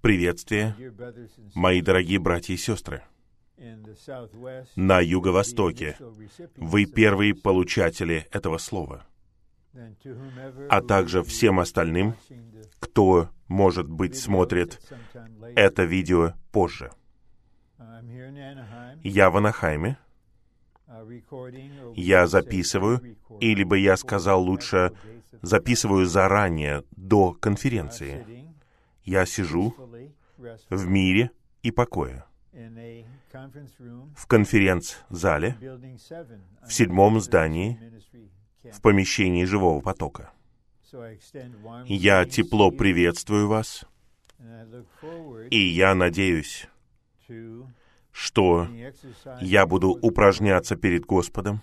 Приветствие, мои дорогие братья и сестры. На юго-востоке вы первые получатели этого слова, а также всем остальным, кто, может быть, смотрит это видео позже. Я в Анахайме. Я записываю, или бы я сказал лучше, записываю заранее, до конференции. Я сижу в мире и покое в конференц-зале в седьмом здании в помещении живого потока. Я тепло приветствую вас, и я надеюсь, что я буду упражняться перед Господом,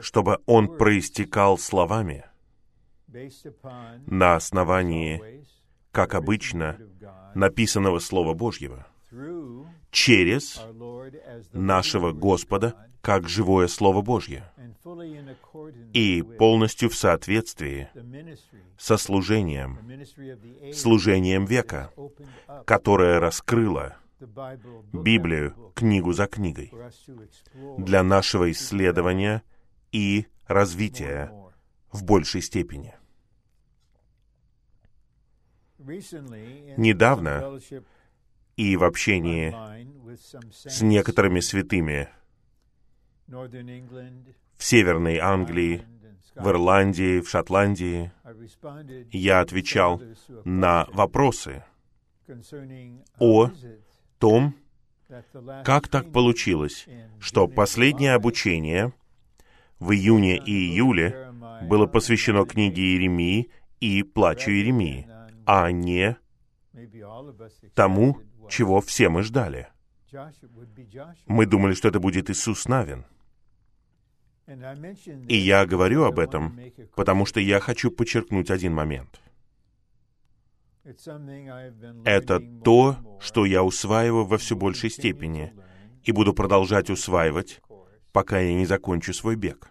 чтобы Он проистекал словами на основании, как обычно, написанного Слова Божьего, через нашего Господа, как живое Слово Божье, и полностью в соответствии со служением, служением века, которое раскрыло Библию книгу за книгой для нашего исследования и развития в большей степени. Недавно и в общении с некоторыми святыми в Северной Англии, в Ирландии, в Шотландии, я отвечал на вопросы о том, как так получилось, что последнее обучение в июне и июле было посвящено книге Иеремии и плачу Иеремии, а не тому, чего все мы ждали. Мы думали, что это будет Иисус Навин. И я говорю об этом, потому что я хочу подчеркнуть один момент. Это то, что я усваиваю во все большей степени и буду продолжать усваивать, пока я не закончу свой бег.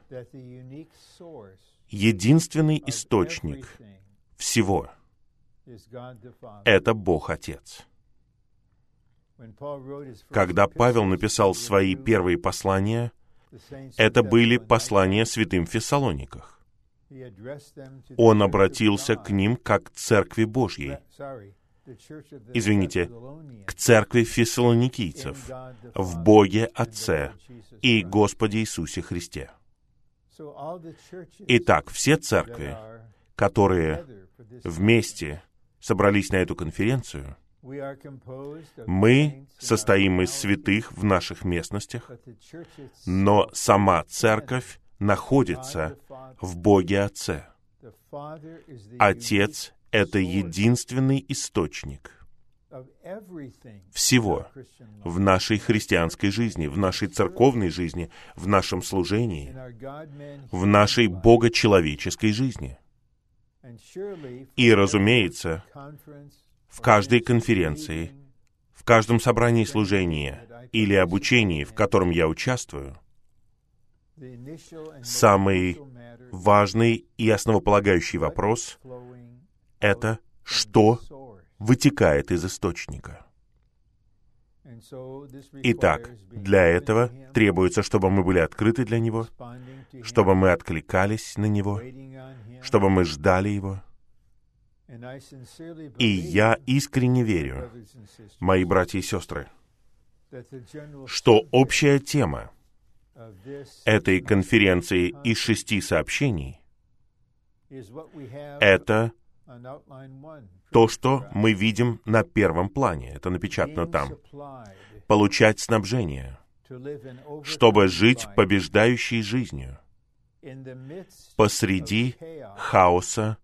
Единственный источник всего — это Бог Отец. Когда Павел написал свои первые послания, это были послания святым в Фессалониках. Он обратился к ним как к Церкви Божьей. Извините, к Церкви фессалоникийцев, в Боге Отце и Господе Иисусе Христе. Итак, все церкви, которые вместе собрались на эту конференцию, мы состоим из святых в наших местностях, но сама церковь находится в Боге Отце. Отец — это единственный источник всего в нашей христианской жизни, в нашей церковной жизни, в нашем служении, в нашей богочеловеческой жизни. И, разумеется, в каждой конференции, в каждом собрании служения или обучении, в котором я участвую, самый важный и основополагающий вопрос — это что вытекает из источника. Итак, для этого требуется, чтобы мы были открыты для Него, чтобы мы откликались на Него, чтобы мы ждали Его, и я искренне верю, мои братья и сестры, что общая тема этой конференции из шести сообщений — это то, что мы видим на первом плане. Это напечатано там. Получать снабжение, чтобы жить побеждающей жизнью посреди хаоса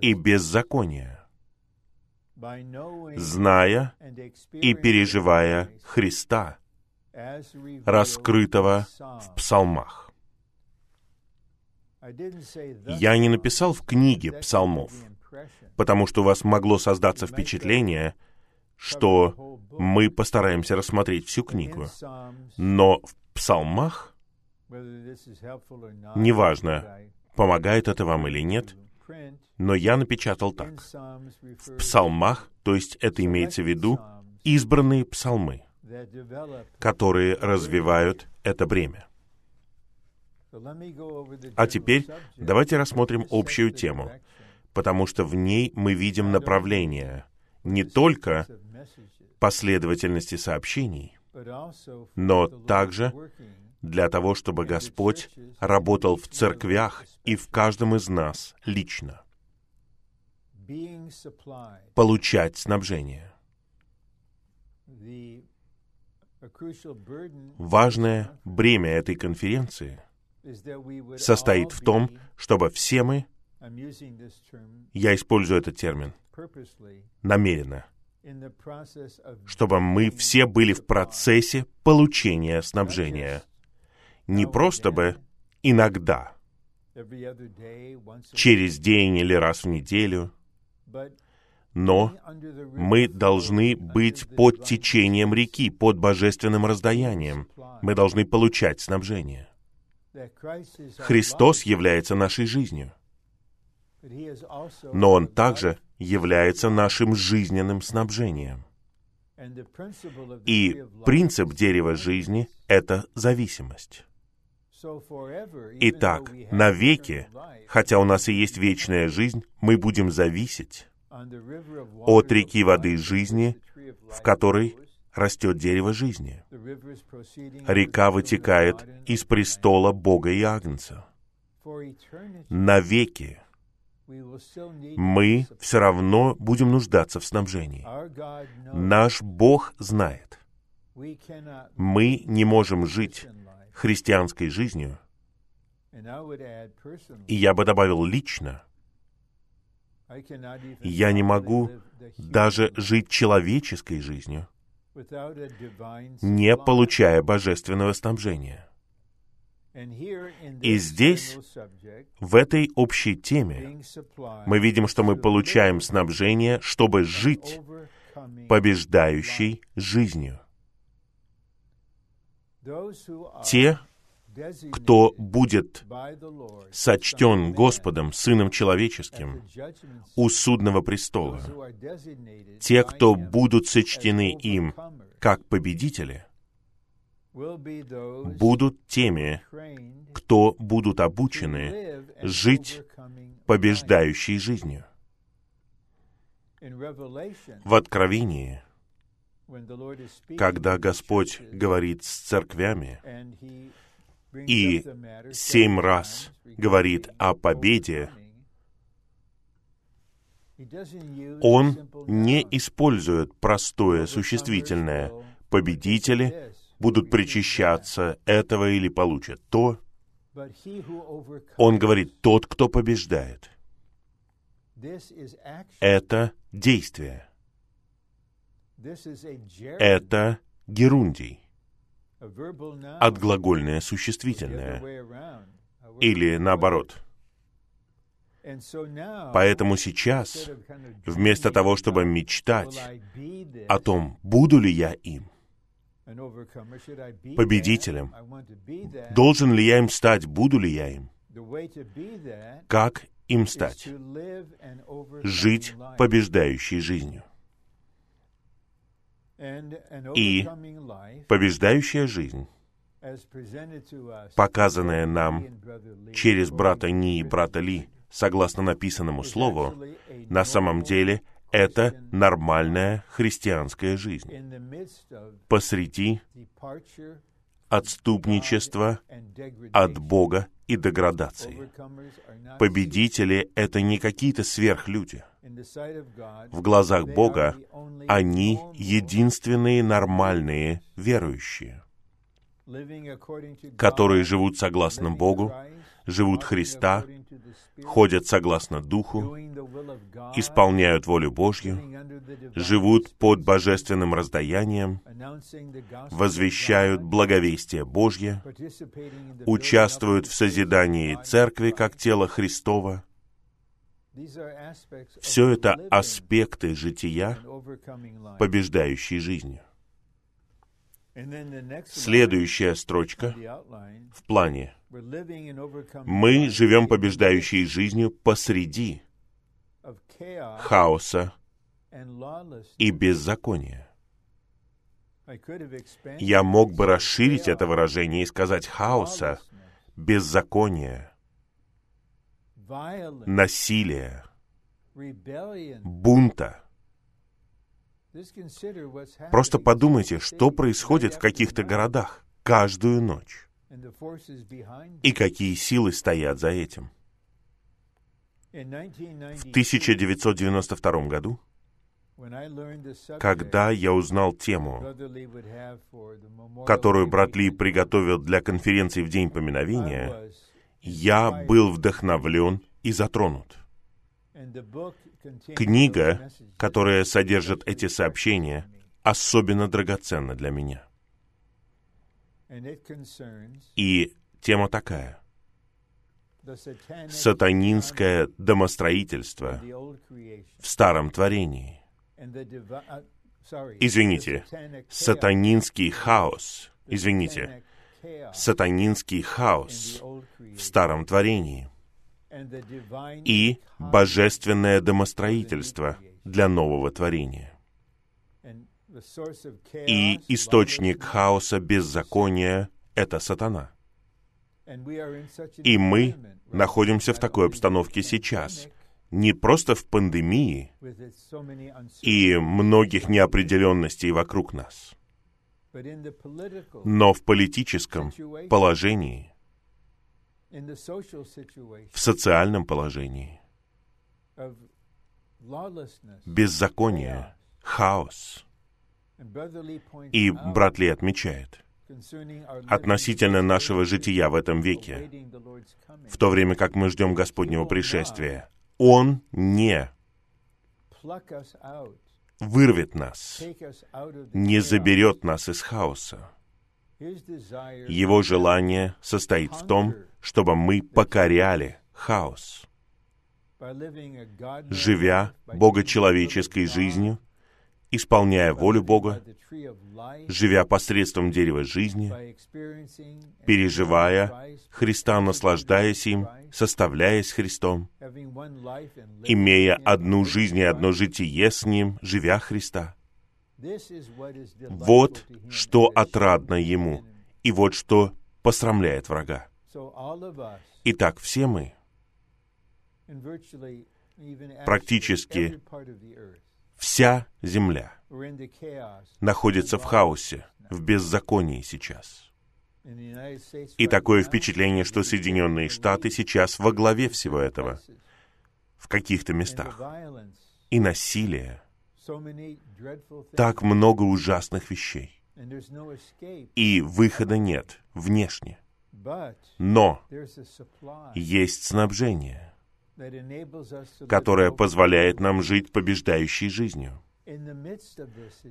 и беззакония, зная и переживая Христа, раскрытого в псалмах. Я не написал в книге псалмов, потому что у вас могло создаться впечатление, что мы постараемся рассмотреть всю книгу. Но в псалмах, неважно, помогает это вам или нет, Но я напечатал так. В псалмах, то есть это имеется в виду избранные псалмы, которые развивают это бремя. А теперь давайте рассмотрим общую тему, потому что в ней мы видим направление не только последовательности сообщений, но также для того, чтобы Господь работал в церквях и в каждом из нас лично. Получать снабжение. Важное бремя этой конференции состоит в том, чтобы все мы, я использую этот термин, намеренно, чтобы мы все были в процессе получения снабжения. Не просто бы иногда, через день или раз в неделю, но мы должны быть под течением реки, под божественным раздаянием. Мы должны получать снабжение. Христос является нашей жизнью, но Он также является нашим жизненным снабжением. И принцип дерева жизни — это зависимость. Итак, навеки, хотя у нас и есть вечная жизнь, мы будем зависеть от реки воды жизни, в которой растет дерево жизни. Река вытекает из престола Бога и Агнца. Навеки мы все равно будем нуждаться в снабжении. Наш Бог знает. Мы не можем жить христианской жизнью, и я бы добавил лично, я не могу даже жить человеческой жизнью, не получая божественного снабжения. И здесь, в этой общей теме, мы видим, что мы получаем снабжение, чтобы жить побеждающей жизнью. Те, кто будет сочтен Господом, Сыном Человеческим, у судного престола, те, кто будут сочтены им как победители, будут теми, кто будут обучены жить побеждающей жизнью. В Откровении, когда Господь говорит с церквями и семь раз говорит о победе, Он не использует простое существительное «победители», будут причащаться этого или получат то. Он говорит, тот, кто побеждает. Это действие. Это герундий. Отглагольное существительное. Или наоборот. Поэтому сейчас, вместо того, чтобы мечтать о том, буду ли я им, победителем. Должен ли я им стать? Буду ли я им? Как им стать? Жить побеждающей жизнью. И побеждающая жизнь, показанная нам через брата Ни и брата Ли, согласно написанному слову, на самом деле — это нормальная христианская жизнь. Посреди отступничества от Бога и деградации. Победители — это не какие-то сверхлюди. В глазах Бога они единственные нормальные верующие, которые живут согласно Богу, живут Христа, ходят согласно Духу, исполняют волю Божью, живут под божественным раздаянием, возвещают благовестие Божье, участвуют в созидании Церкви как тела Христова. Все это аспекты жития, побеждающей жизнью. Следующая строчка в плане. Мы живем побеждающей жизнью посреди хаоса и беззакония. Я мог бы расширить это выражение и сказать хаоса, беззакония, насилия, бунта. Просто подумайте, что происходит в каких-то городах каждую ночь и какие силы стоят за этим. В 1992 году, когда я узнал тему, которую брат Ли приготовил для конференции в День поминовения, я был вдохновлен и затронут. Книга, которая содержит эти сообщения, особенно драгоценна для меня. И тема такая. Сатанинское домостроительство в старом творении. Извините, сатанинский хаос. Извините, сатанинский хаос в старом творении и божественное домостроительство для нового творения. И источник хаоса, беззакония — это сатана. И мы находимся в такой обстановке сейчас, не просто в пандемии и многих неопределенностей вокруг нас, но в политическом положении, в социальном положении, беззаконие, хаос. И брат Ли отмечает, относительно нашего жития в этом веке, в то время как мы ждем Господнего пришествия, Он не вырвет нас, не заберет нас из хаоса. Его желание состоит в том, чтобы мы покоряли хаос, живя богочеловеческой жизнью, исполняя волю Бога, живя посредством дерева жизни, переживая Христа, наслаждаясь им, составляясь Христом, имея одну жизнь и одно житие с Ним, живя Христа. Вот что отрадно Ему, и вот что посрамляет врага. Итак, все мы, практически вся земля находится в хаосе, в беззаконии сейчас. И такое впечатление, что Соединенные Штаты сейчас во главе всего этого, в каких-то местах. И насилие. Так много ужасных вещей. И выхода нет внешне. Но есть снабжение, которое позволяет нам жить побеждающей жизнью.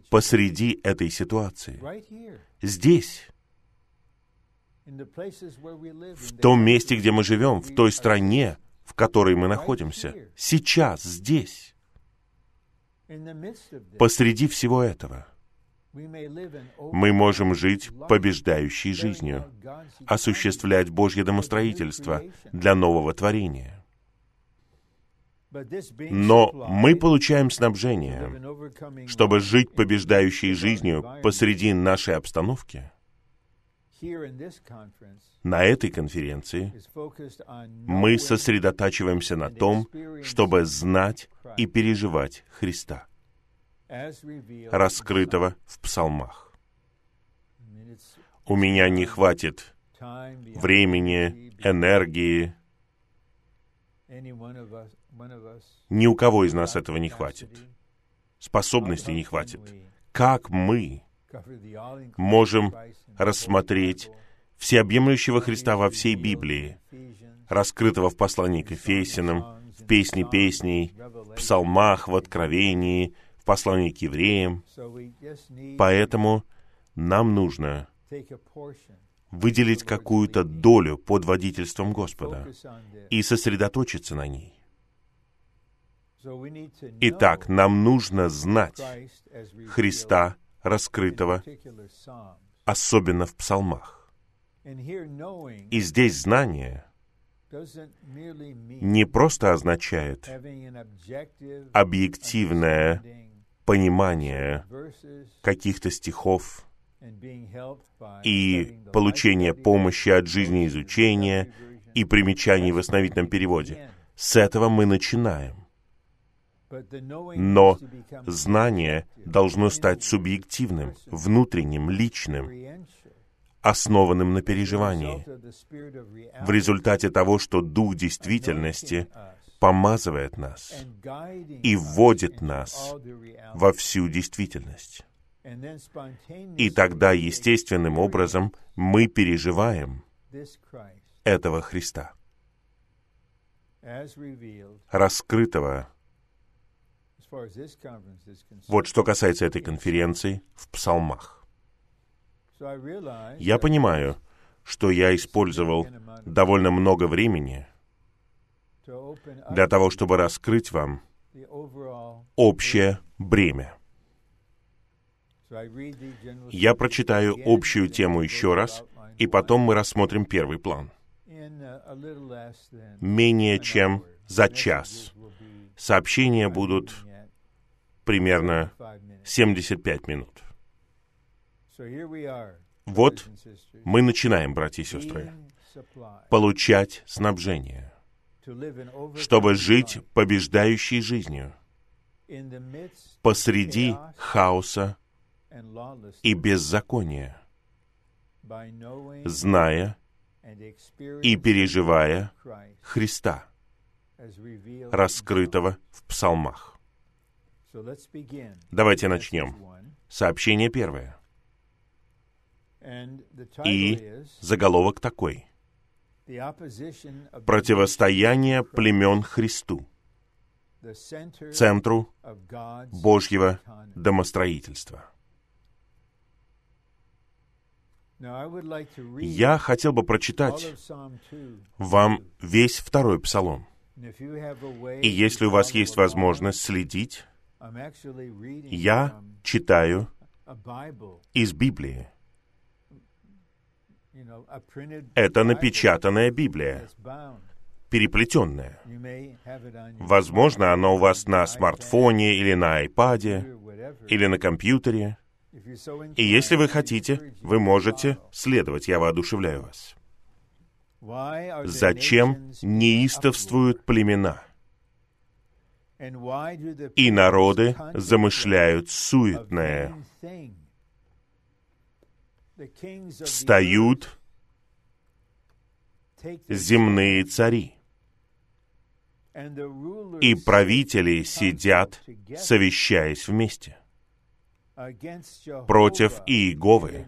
Посреди этой ситуации, здесь, в том месте, где мы живем, в той стране, в которой мы находимся, сейчас, здесь, посреди всего этого, мы можем жить побеждающей жизнью, осуществлять Божье домостроительство для нового творения. Но мы получаем снабжение, чтобы жить побеждающей жизнью посреди нашей обстановки. На этой конференции мы сосредотачиваемся на том, чтобы знать и переживать Христа, раскрытого в псалмах. У меня не хватит времени, энергии, ни у кого из нас этого не хватит. Способностей не хватит. Как мы можем рассмотреть всеобъемлющего Христа во всей Библии, раскрытого в послании к Ефесиным, в Песне песней, в Псалмах, в Откровении, в послании к евреям. Поэтому нам нужно выделить какую-то долю под водительством Господа и сосредоточиться на ней. Итак, нам нужно знать Христа, раскрытого особенно в псалмах. И здесь знание не просто означает объективное понимание каких-то стихов и получение помощи от жизни изучения и примечаний в основительном переводе. С этого мы начинаем. Но знание должно стать субъективным, внутренним, личным, основанным на переживании, в результате того, что Дух действительности помазывает нас и вводит нас во всю действительность. И тогда естественным образом мы переживаем этого Христа, раскрытого вот что касается этой конференции в псалмах. Я понимаю, что я использовал довольно много времени для того, чтобы раскрыть вам общее бремя. Я прочитаю общую тему еще раз, и потом мы рассмотрим первый план. Менее чем за час. Сообщения будут примерно 75 минут. Вот мы начинаем, братья и сестры, получать снабжение, чтобы жить побеждающей жизнью посреди хаоса и беззакония, зная и переживая Христа, раскрытого в псалмах. Давайте начнем. Сообщение первое. И заголовок такой. Противостояние племен Христу, центру Божьего домостроительства. Я хотел бы прочитать вам весь второй псалом. И если у вас есть возможность следить, я читаю из Библии. Это напечатанная Библия, переплетенная. Возможно, она у вас на смартфоне или на айпаде, или на компьютере. И если вы хотите, вы можете следовать, я воодушевляю вас. Зачем неистовствуют племена? И народы замышляют суетное. Встают земные цари, и правители сидят, совещаясь вместе. против Иеговы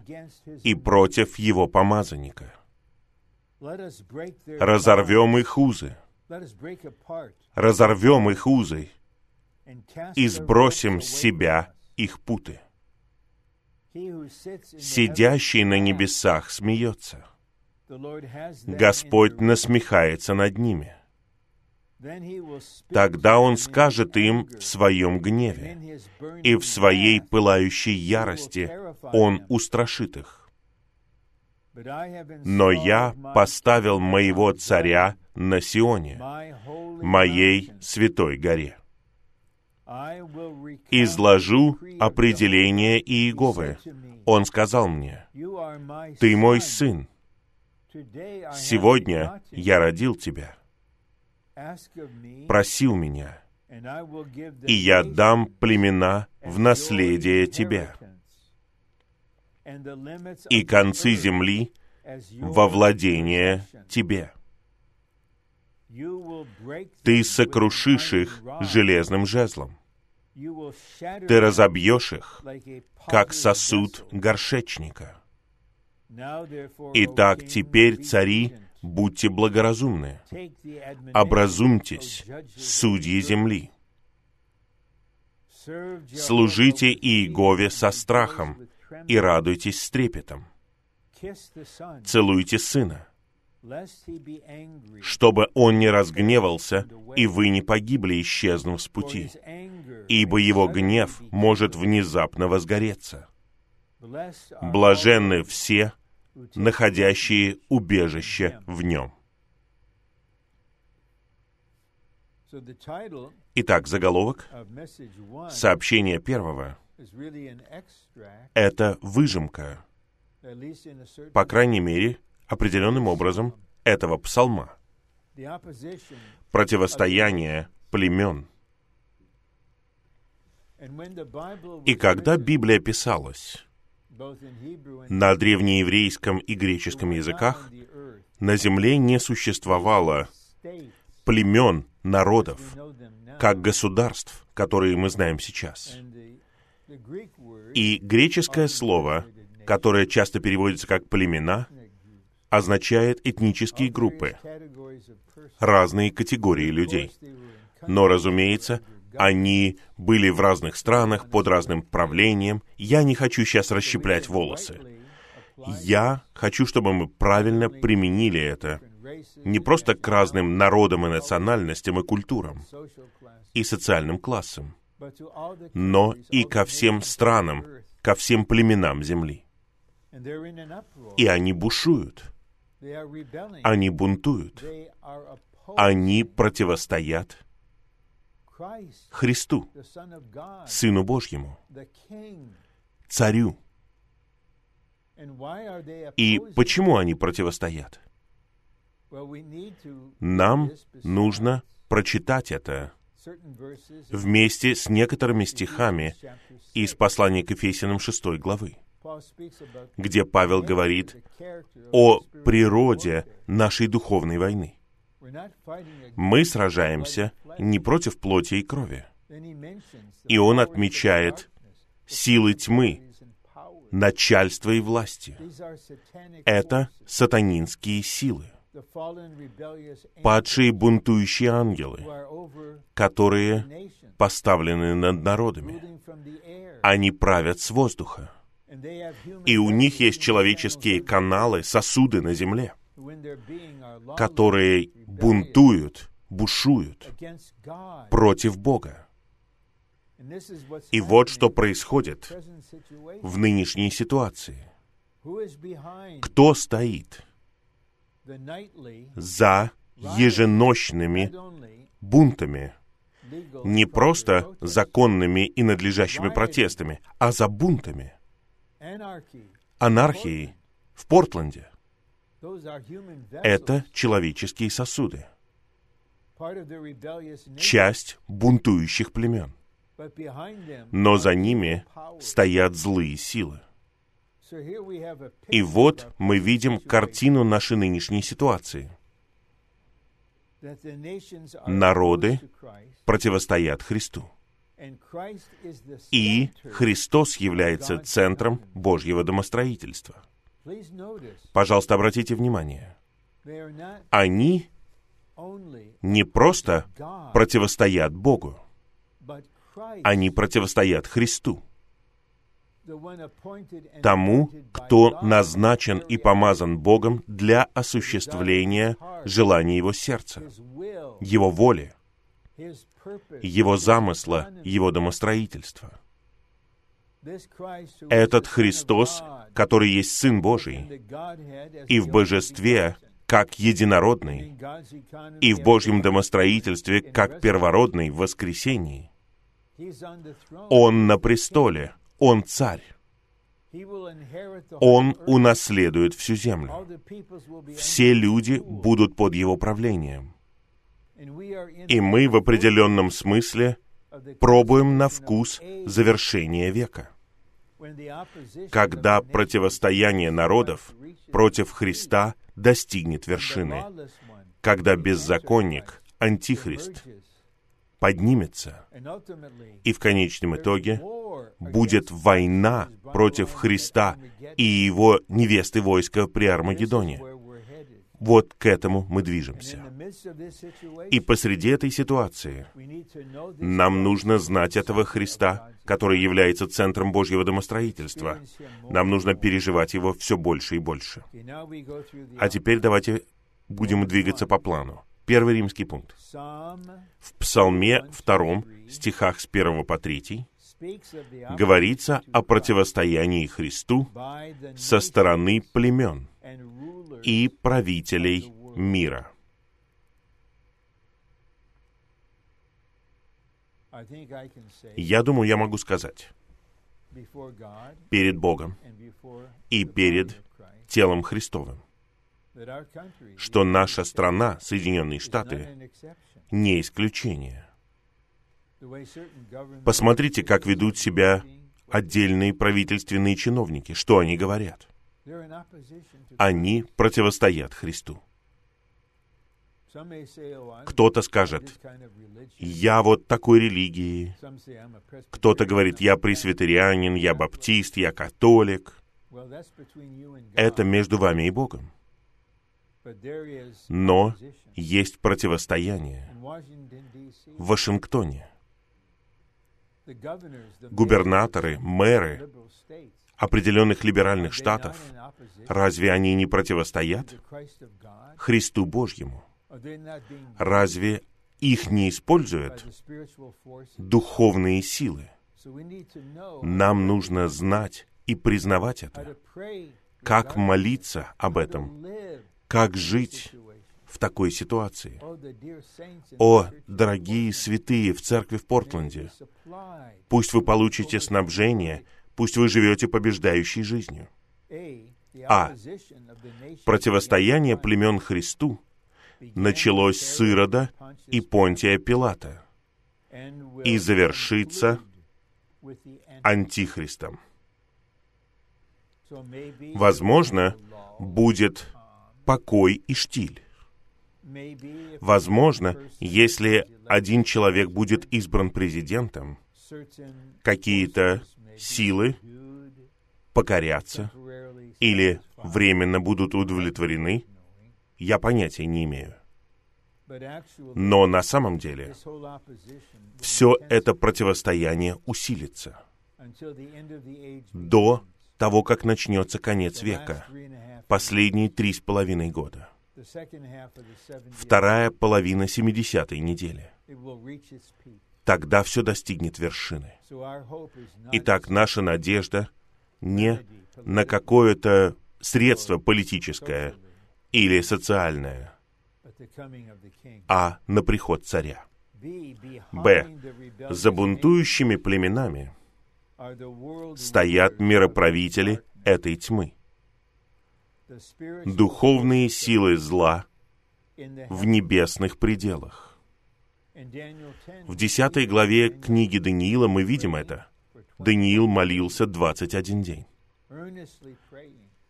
и против его помазанника. Разорвем их узы, разорвем их узы и сбросим с себя их путы. Сидящий на небесах смеется. Господь насмехается над ними. Тогда Он скажет им в своем гневе, и в своей пылающей ярости Он устрашит их. Но я поставил моего царя на Сионе, моей святой горе. Изложу определение Иеговы. Он сказал мне, «Ты мой сын. Сегодня я родил тебя. Проси у меня, и я дам племена в наследие тебе, и концы земли во владение тебе. Ты сокрушишь их железным жезлом. Ты разобьешь их, как сосуд горшечника. Итак, теперь, цари, будьте благоразумны, образумьтесь, судьи земли. Служите Иегове со страхом и радуйтесь с трепетом. Целуйте Сына, чтобы Он не разгневался, и вы не погибли, исчезнув с пути, ибо Его гнев может внезапно возгореться. Блаженны все, находящие убежище в нем. Итак, заголовок сообщения первого — это выжимка, по крайней мере, определенным образом, этого псалма. Противостояние племен. И когда Библия писалась на древнееврейском и греческом языках, на земле не существовало племен, народов, как государств, которые мы знаем сейчас. И греческое слово, которое часто переводится как «племена», означает этнические группы, разные категории людей. Но, разумеется, они были в разных странах, под разным правлением. Я не хочу сейчас расщеплять волосы. Я хочу, чтобы мы правильно применили это не просто к разным народам и национальностям и культурам и социальным классам, но и ко всем странам, ко всем племенам земли. И они бушуют, они бунтуют, они противостоят Христу, Сыну Божьему, Царю. И почему они противостоят? Нам нужно прочитать это вместе с некоторыми стихами из послания к Ефесянам 6 главы, где Павел говорит о природе нашей духовной войны. Мы сражаемся не против плоти и крови. И он отмечает силы тьмы, начальство и власти. Это сатанинские силы падшие бунтующие ангелы, которые поставлены над народами. Они правят с воздуха. И у них есть человеческие каналы, сосуды на земле, которые бунтуют, бушуют против Бога. И вот что происходит в нынешней ситуации. Кто стоит за еженочными бунтами, не просто законными и надлежащими протестами, а за бунтами, анархией в Портленде. Это человеческие сосуды, часть бунтующих племен. Но за ними стоят злые силы. И вот мы видим картину нашей нынешней ситуации. Народы противостоят Христу. И Христос является центром Божьего домостроительства. Пожалуйста, обратите внимание. Они не просто противостоят Богу, они противостоят Христу тому, кто назначен и помазан Богом для осуществления желаний его сердца, его воли, его замысла, его домостроительства. Этот Христос, который есть Сын Божий, и в божестве как единородный, и в Божьем домостроительстве как первородный в воскресении. Он на престоле, он царь. Он унаследует всю землю. Все люди будут под его правлением. И мы в определенном смысле пробуем на вкус завершения века. Когда противостояние народов против Христа достигнет вершины, когда беззаконник, антихрист, поднимется, и в конечном итоге будет война против Христа и его невесты войска при Армагеддоне. Вот к этому мы движемся. И посреди этой ситуации нам нужно знать этого Христа, который является центром Божьего домостроительства. Нам нужно переживать его все больше и больше. А теперь давайте будем двигаться по плану. Первый римский пункт. В Псалме втором, стихах с 1 по 3, говорится о противостоянии Христу со стороны племен и правителей мира. Я думаю, я могу сказать перед Богом и перед телом Христовым, что наша страна, Соединенные Штаты, не исключение. Посмотрите, как ведут себя отдельные правительственные чиновники, что они говорят. Они противостоят Христу. Кто-то скажет, я вот такой религии. Кто-то говорит, я пресвитерианин, я баптист, я католик. Это между вами и Богом. Но есть противостояние в Вашингтоне. Губернаторы, мэры определенных либеральных штатов, разве они не противостоят Христу Божьему? Разве их не используют духовные силы? Нам нужно знать и признавать это. Как молиться об этом? Как жить в такой ситуации? О, дорогие святые в церкви в Портленде, пусть вы получите снабжение, пусть вы живете побеждающей жизнью. А. Противостояние племен Христу началось с Ирода и Понтия Пилата и завершится Антихристом. Возможно, будет покой и штиль. Возможно, если один человек будет избран президентом, какие-то силы покорятся или временно будут удовлетворены, я понятия не имею. Но на самом деле все это противостояние усилится до того, как начнется конец века, последние три с половиной года, вторая половина 70-й недели. Тогда все достигнет вершины. Итак, наша надежда не на какое-то средство политическое или социальное, а на приход царя. Б. За бунтующими племенами стоят мироправители этой тьмы. Духовные силы зла в небесных пределах. В десятой главе книги Даниила мы видим это. Даниил молился 21 день.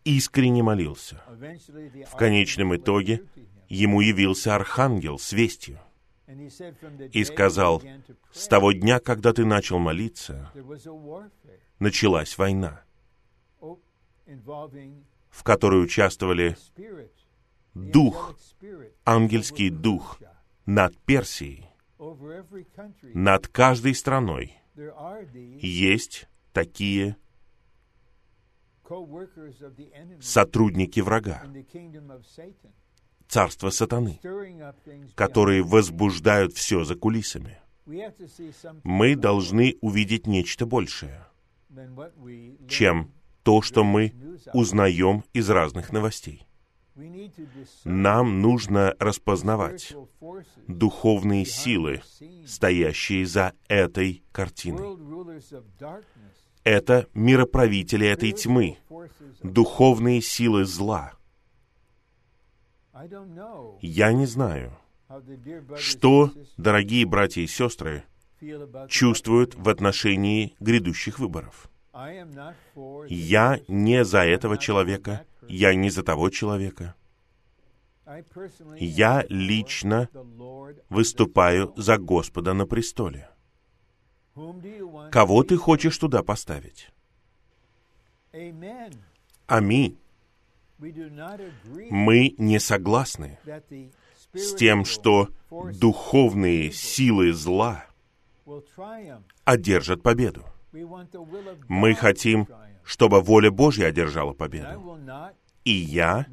Искренне молился. В конечном итоге ему явился архангел с вестью и сказал, «С того дня, когда ты начал молиться, началась война, в которой участвовали дух, ангельский дух над Персией, над каждой страной. Есть такие сотрудники врага, царство сатаны, которые возбуждают все за кулисами. Мы должны увидеть нечто большее, чем то, что мы узнаем из разных новостей. Нам нужно распознавать духовные силы, стоящие за этой картиной. Это мироправители этой тьмы, духовные силы зла. Я не знаю, что, дорогие братья и сестры, чувствуют в отношении грядущих выборов. Я не за этого человека, я не за того человека. Я лично выступаю за Господа на престоле. Кого ты хочешь туда поставить? Аминь. Мы не согласны с тем, что духовные силы зла одержат победу. Мы хотим, чтобы воля Божья одержала победу. И я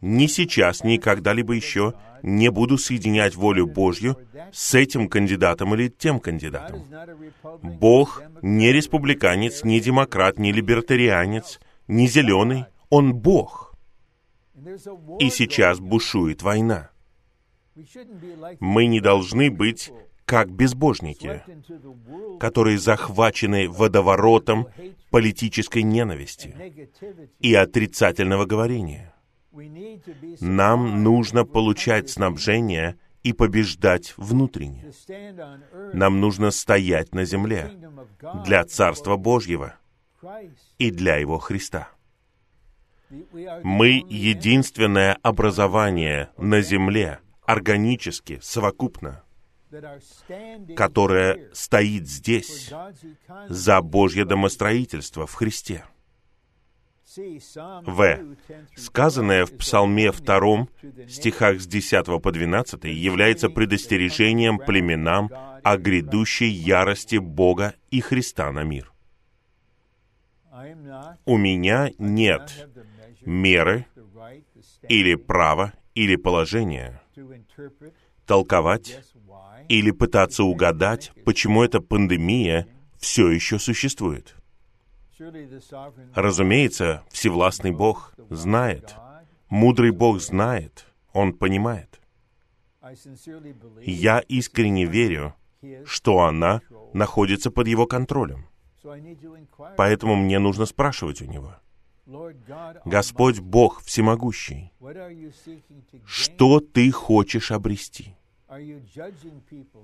ни сейчас, ни когда-либо еще не буду соединять волю Божью с этим кандидатом или тем кандидатом. Бог не республиканец, не демократ, не либертарианец, не зеленый. Он Бог. И сейчас бушует война. Мы не должны быть как безбожники, которые захвачены водоворотом политической ненависти и отрицательного говорения. Нам нужно получать снабжение и побеждать внутренне. Нам нужно стоять на земле для Царства Божьего и для Его Христа. Мы единственное образование на земле, органически, совокупно, которое стоит здесь за Божье домостроительство в Христе. В. Сказанное в Псалме 2, стихах с 10 по 12, является предостережением племенам о грядущей ярости Бога и Христа на мир. У меня нет меры или права или положения толковать или пытаться угадать, почему эта пандемия все еще существует. Разумеется, Всевластный Бог знает. Мудрый Бог знает. Он понимает. Я искренне верю, что она находится под его контролем. Поэтому мне нужно спрашивать у него. Господь Бог Всемогущий, что ты хочешь обрести?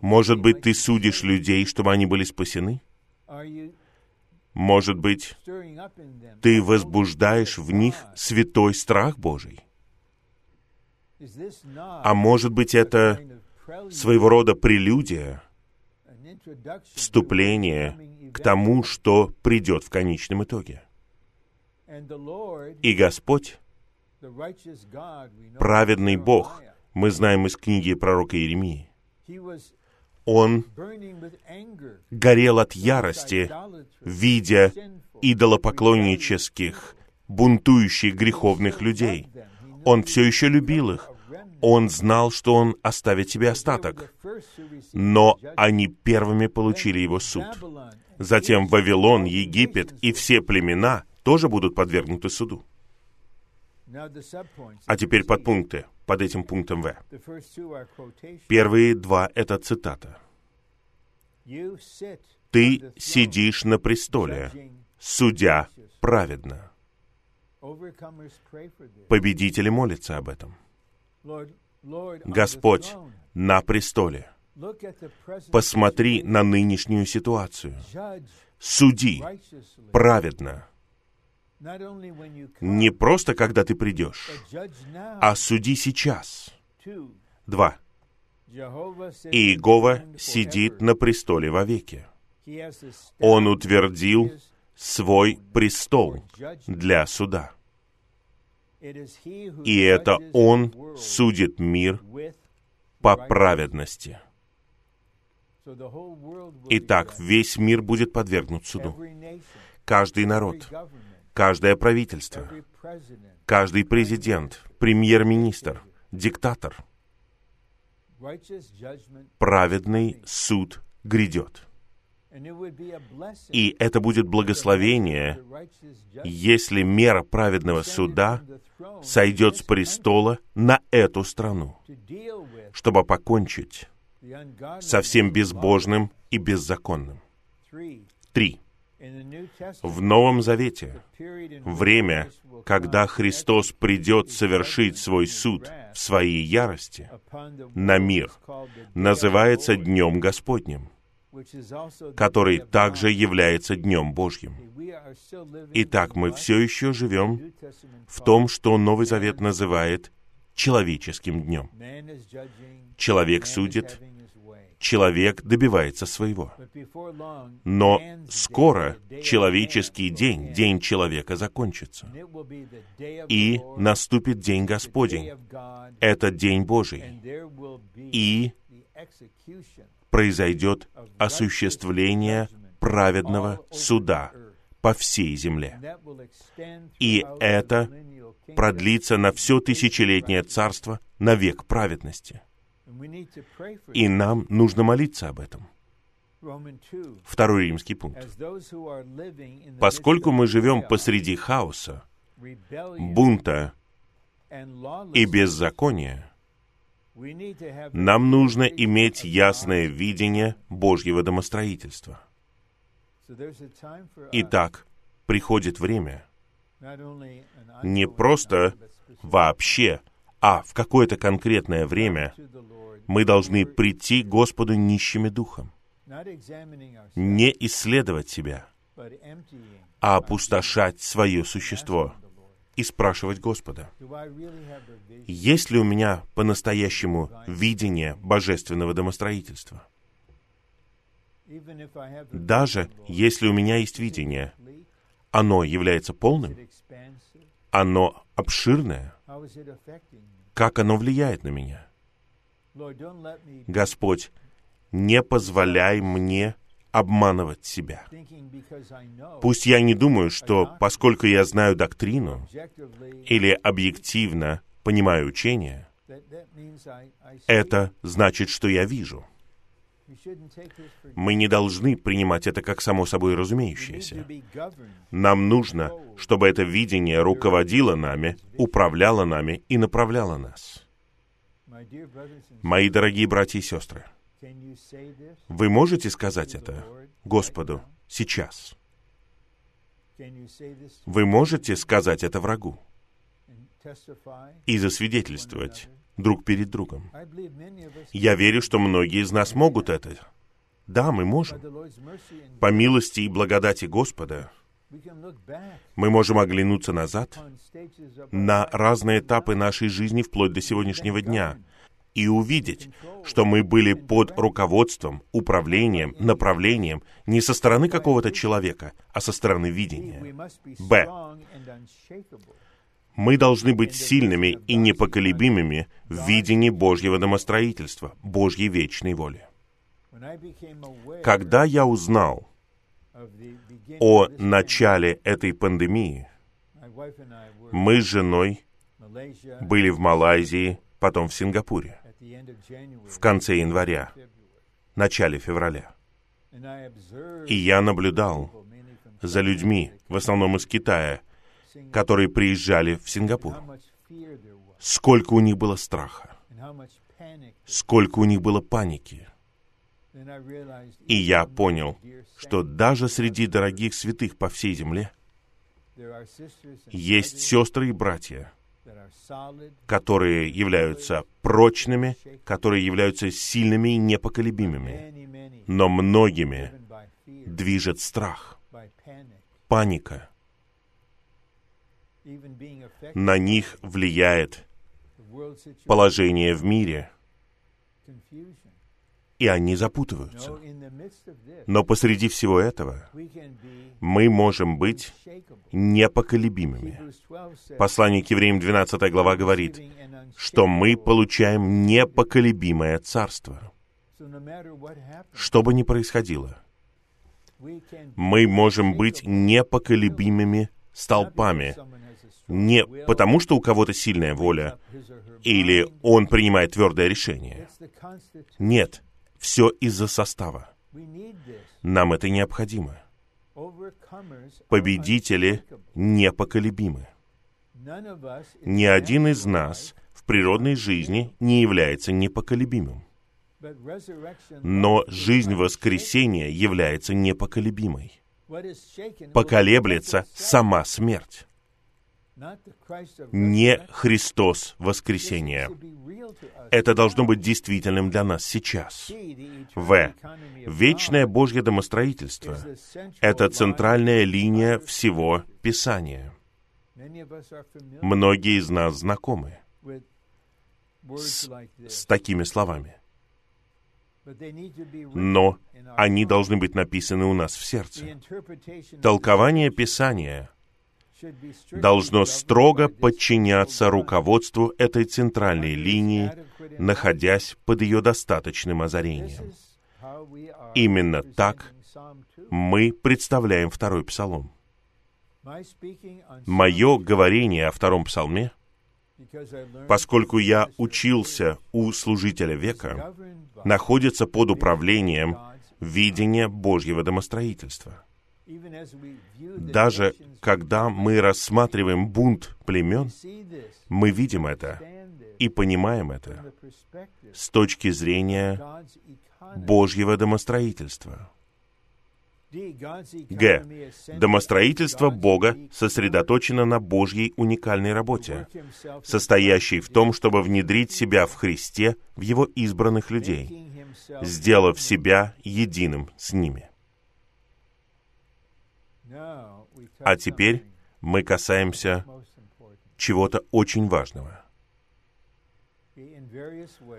Может быть, ты судишь людей, чтобы они были спасены? Может быть, ты возбуждаешь в них святой страх Божий? А может быть, это своего рода прелюдия, вступление к тому, что придет в конечном итоге. И Господь, праведный Бог, мы знаем из книги пророка Иеремии, он горел от ярости, видя идолопоклоннических, бунтующих греховных людей. Он все еще любил их. Он знал, что он оставит себе остаток. Но они первыми получили его суд. Затем Вавилон, Египет и все племена тоже будут подвергнуты суду. А теперь подпункты под этим пунктом В. Первые два — это цитата. «Ты сидишь на престоле, судя праведно». Победители молятся об этом. Господь на престоле. Посмотри на нынешнюю ситуацию. Суди праведно не просто, когда ты придешь, а суди сейчас. Два. Иегова сидит на престоле вовеки. Он утвердил свой престол для суда. И это Он судит мир по праведности. Итак, весь мир будет подвергнут суду. Каждый народ, каждое правительство, каждый президент, премьер-министр, диктатор. Праведный суд грядет. И это будет благословение, если мера праведного суда сойдет с престола на эту страну, чтобы покончить со всем безбожным и беззаконным. Три. В Новом Завете время, когда Христос придет совершить свой суд в своей ярости на мир, называется Днем Господним, который также является Днем Божьим. Итак, мы все еще живем в том, что Новый Завет называет человеческим днем. Человек судит, человек добивается своего. Но скоро человеческий день, день человека закончится. И наступит день Господень. Это день Божий. И произойдет осуществление праведного суда по всей земле. И это продлится на все тысячелетнее царство, на век праведности. И нам нужно молиться об этом. Второй римский пункт. Поскольку мы живем посреди хаоса, бунта и беззакония, нам нужно иметь ясное видение Божьего домостроительства. Итак, приходит время не просто вообще, а в какое-то конкретное время мы должны прийти к Господу нищими духом. Не исследовать себя, а опустошать свое существо и спрашивать Господа, есть ли у меня по-настоящему видение божественного домостроительства? Даже если у меня есть видение, оно является полным, оно обширное, как оно влияет на меня? Господь, не позволяй мне обманывать себя. Пусть я не думаю, что поскольку я знаю доктрину или объективно понимаю учение, это значит, что я вижу. Мы не должны принимать это как само собой разумеющееся. Нам нужно, чтобы это видение руководило нами, управляло нами и направляло нас. Мои дорогие братья и сестры, вы можете сказать это Господу сейчас? Вы можете сказать это врагу и засвидетельствовать друг перед другом. Я верю, что многие из нас могут это. Да, мы можем. По милости и благодати Господа мы можем оглянуться назад на разные этапы нашей жизни вплоть до сегодняшнего дня и увидеть, что мы были под руководством, управлением, направлением не со стороны какого-то человека, а со стороны видения. Б. Мы должны быть сильными и непоколебимыми в видении Божьего домостроительства, Божьей вечной воли. Когда я узнал о начале этой пандемии, мы с женой были в Малайзии, потом в Сингапуре в конце января, начале февраля. И я наблюдал за людьми, в основном из Китая, которые приезжали в Сингапур. Сколько у них было страха, сколько у них было паники. И я понял, что даже среди дорогих святых по всей земле есть сестры и братья, которые являются прочными, которые являются сильными и непоколебимыми. Но многими движет страх, паника. На них влияет положение в мире, и они запутываются. Но посреди всего этого мы можем быть непоколебимыми. Послание к евреям 12 глава говорит, что мы получаем непоколебимое царство. Что бы ни происходило, мы можем быть непоколебимыми столпами. Не потому, что у кого-то сильная воля, или он принимает твердое решение. Нет, все из-за состава. Нам это необходимо. Победители непоколебимы. Ни один из нас в природной жизни не является непоколебимым. Но жизнь воскресения является непоколебимой. Поколеблется сама смерть. Не Христос воскресения. Это должно быть действительным для нас сейчас. В. Вечное Божье домостроительство — это центральная линия всего Писания. Многие из нас знакомы с, с такими словами. Но они должны быть написаны у нас в сердце. Толкование Писания должно строго подчиняться руководству этой центральной линии, находясь под ее достаточным озарением. Именно так мы представляем второй псалом. Мое говорение о втором псалме, поскольку я учился у служителя века, находится под управлением видения Божьего домостроительства. Даже когда мы рассматриваем бунт племен, мы видим это и понимаем это с точки зрения Божьего домостроительства. Г. Домостроительство Бога сосредоточено на Божьей уникальной работе, состоящей в том, чтобы внедрить себя в Христе в Его избранных людей, сделав себя единым с ними. А теперь мы касаемся чего-то очень важного.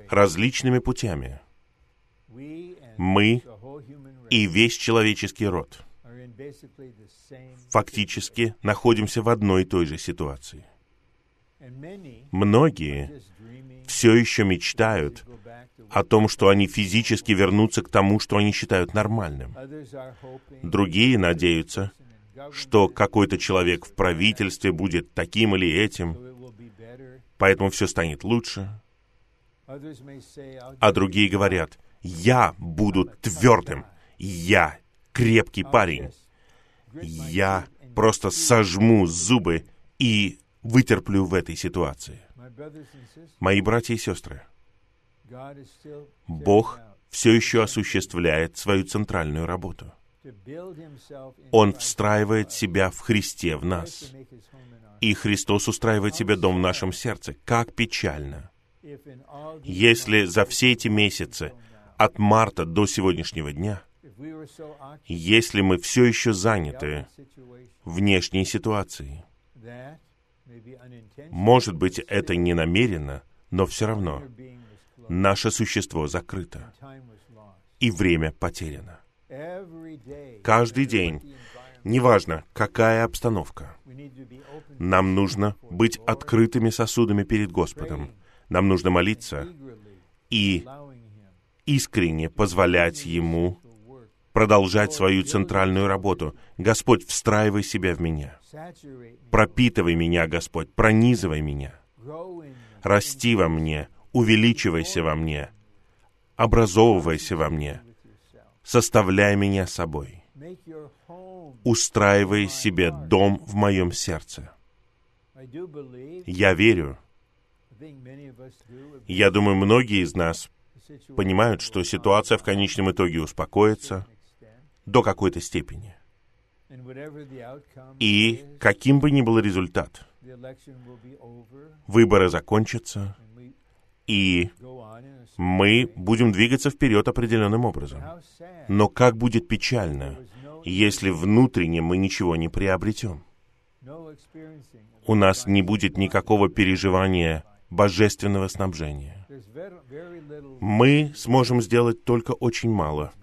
Различными путями мы и весь человеческий род фактически находимся в одной и той же ситуации. Многие все еще мечтают о том, что они физически вернутся к тому, что они считают нормальным. Другие надеются, что какой-то человек в правительстве будет таким или этим, поэтому все станет лучше. А другие говорят, я буду твердым, я крепкий парень, я просто сожму зубы и вытерплю в этой ситуации. Мои братья и сестры, Бог все еще осуществляет свою центральную работу. Он встраивает себя в Христе, в нас. И Христос устраивает себе дом в нашем сердце. Как печально, если за все эти месяцы, от марта до сегодняшнего дня, если мы все еще заняты внешней ситуацией. Может быть, это не намеренно, но все равно наше существо закрыто, и время потеряно. Каждый день, неважно, какая обстановка, нам нужно быть открытыми сосудами перед Господом. Нам нужно молиться и искренне позволять Ему продолжать свою центральную работу. Господь, встраивай себя в меня. Пропитывай меня, Господь, пронизывай меня. Расти во мне, увеличивайся во мне, образовывайся во мне, составляй меня собой. Устраивай себе дом в моем сердце. Я верю. Я думаю, многие из нас понимают, что ситуация в конечном итоге успокоится до какой-то степени. И каким бы ни был результат, выборы закончатся, и мы будем двигаться вперед определенным образом. Но как будет печально, если внутренне мы ничего не приобретем? У нас не будет никакого переживания божественного снабжения. Мы сможем сделать только очень мало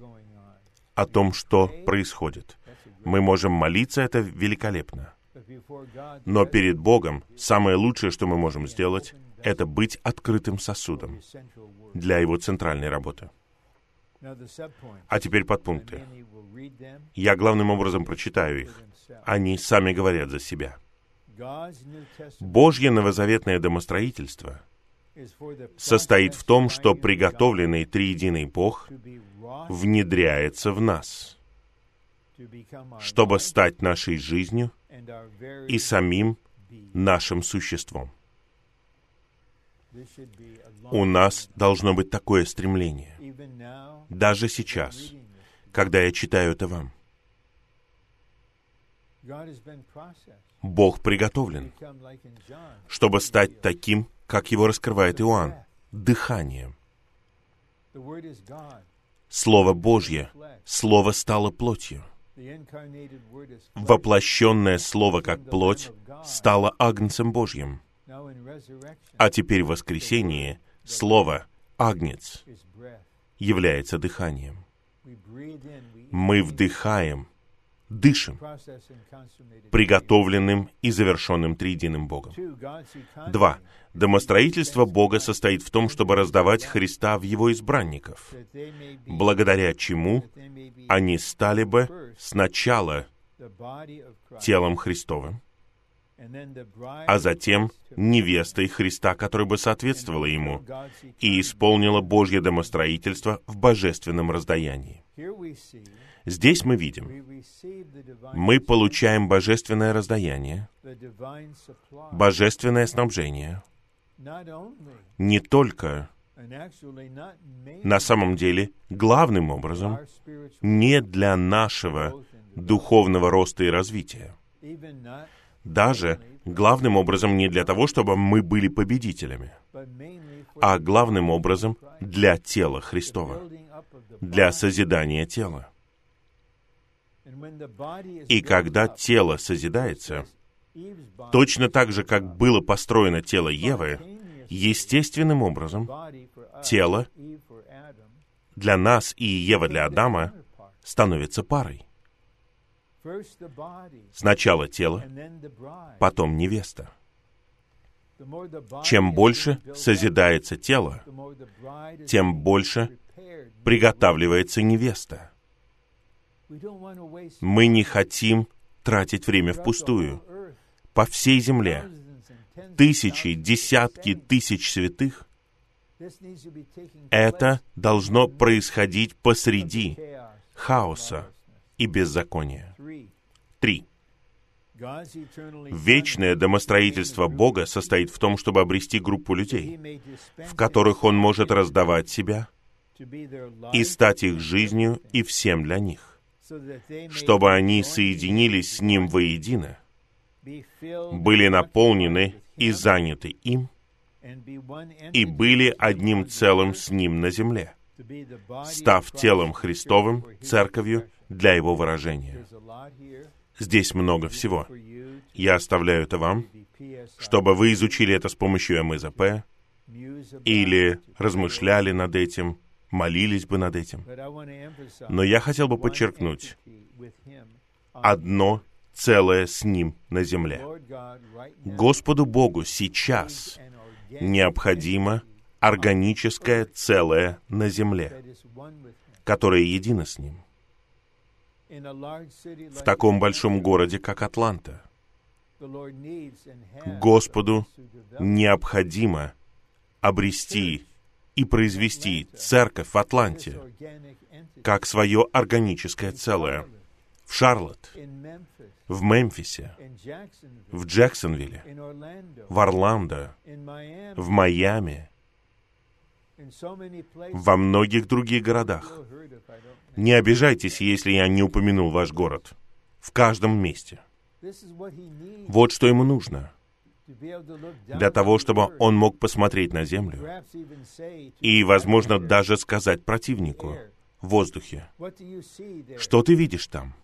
о том, что происходит. Мы можем молиться, это великолепно. Но перед Богом самое лучшее, что мы можем сделать, это быть открытым сосудом для Его центральной работы. А теперь подпункты. Я главным образом прочитаю их. Они сами говорят за себя. Божье новозаветное домостроительство состоит в том, что приготовленный триединый Бог внедряется в нас, чтобы стать нашей жизнью и самим нашим существом. У нас должно быть такое стремление. Даже сейчас, когда я читаю это вам. Бог приготовлен, чтобы стать таким, как его раскрывает Иоанн, дыханием. Слово Божье, Слово стало плотью. Воплощенное Слово как плоть стало Агнцем Божьим. А теперь в воскресении Слово Агнец является дыханием. Мы вдыхаем дышим, приготовленным и завершенным триединым Богом. Два. Домостроительство Бога состоит в том, чтобы раздавать Христа в Его избранников, благодаря чему они стали бы сначала телом Христовым, а затем невестой Христа, которая бы соответствовала ему и исполнила Божье домостроительство в божественном раздаянии. Здесь мы видим, мы получаем божественное раздаяние, божественное снабжение, не только на самом деле главным образом не для нашего духовного роста и развития. Даже главным образом не для того, чтобы мы были победителями, а главным образом для тела Христова, для созидания тела. И когда тело созидается, точно так же, как было построено тело Евы, естественным образом тело для нас и Ева для Адама становится парой. Сначала тело, потом невеста. Чем больше созидается тело, тем больше приготавливается невеста. Мы не хотим тратить время впустую. По всей земле. Тысячи, десятки тысяч святых, это должно происходить посреди хаоса и беззакония. Три. Вечное домостроительство Бога состоит в том, чтобы обрести группу людей, в которых Он может раздавать себя и стать их жизнью и всем для них, чтобы они соединились с Ним воедино, были наполнены и заняты им, и были одним целым с Ним на земле, став телом Христовым, церковью для Его выражения. Здесь много всего. Я оставляю это вам, чтобы вы изучили это с помощью МЗП или размышляли над этим, молились бы над этим. Но я хотел бы подчеркнуть одно целое с Ним на земле. Господу Богу сейчас необходимо органическое целое на земле, которое едино с Ним. В таком большом городе, как Атланта, Господу необходимо обрести и произвести церковь в Атланте как свое органическое целое. В Шарлотт, в Мемфисе, в Джексонвилле, в Орландо, в Майами, во многих других городах. Не обижайтесь, если я не упомянул ваш город. В каждом месте. Вот что ему нужно. Для того, чтобы он мог посмотреть на землю и, возможно, даже сказать противнику в воздухе, что ты видишь там?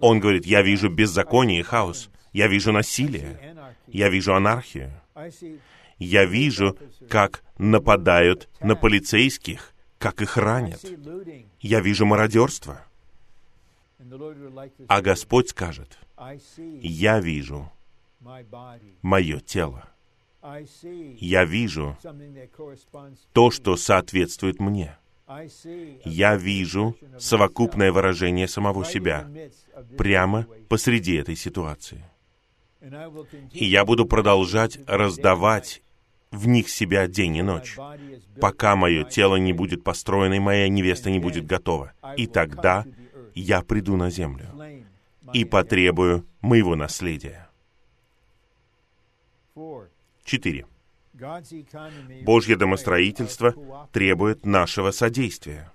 Он говорит, я вижу беззаконие и хаос, я вижу насилие, я вижу анархию, я вижу, как нападают на полицейских, как их ранят. Я вижу мародерство. А Господь скажет, я вижу мое тело. Я вижу то, что соответствует мне я вижу совокупное выражение самого себя прямо посреди этой ситуации. И я буду продолжать раздавать в них себя день и ночь, пока мое тело не будет построено и моя невеста не будет готова. И тогда я приду на землю и потребую моего наследия. Четыре. Божье домостроительство требует нашего содействия.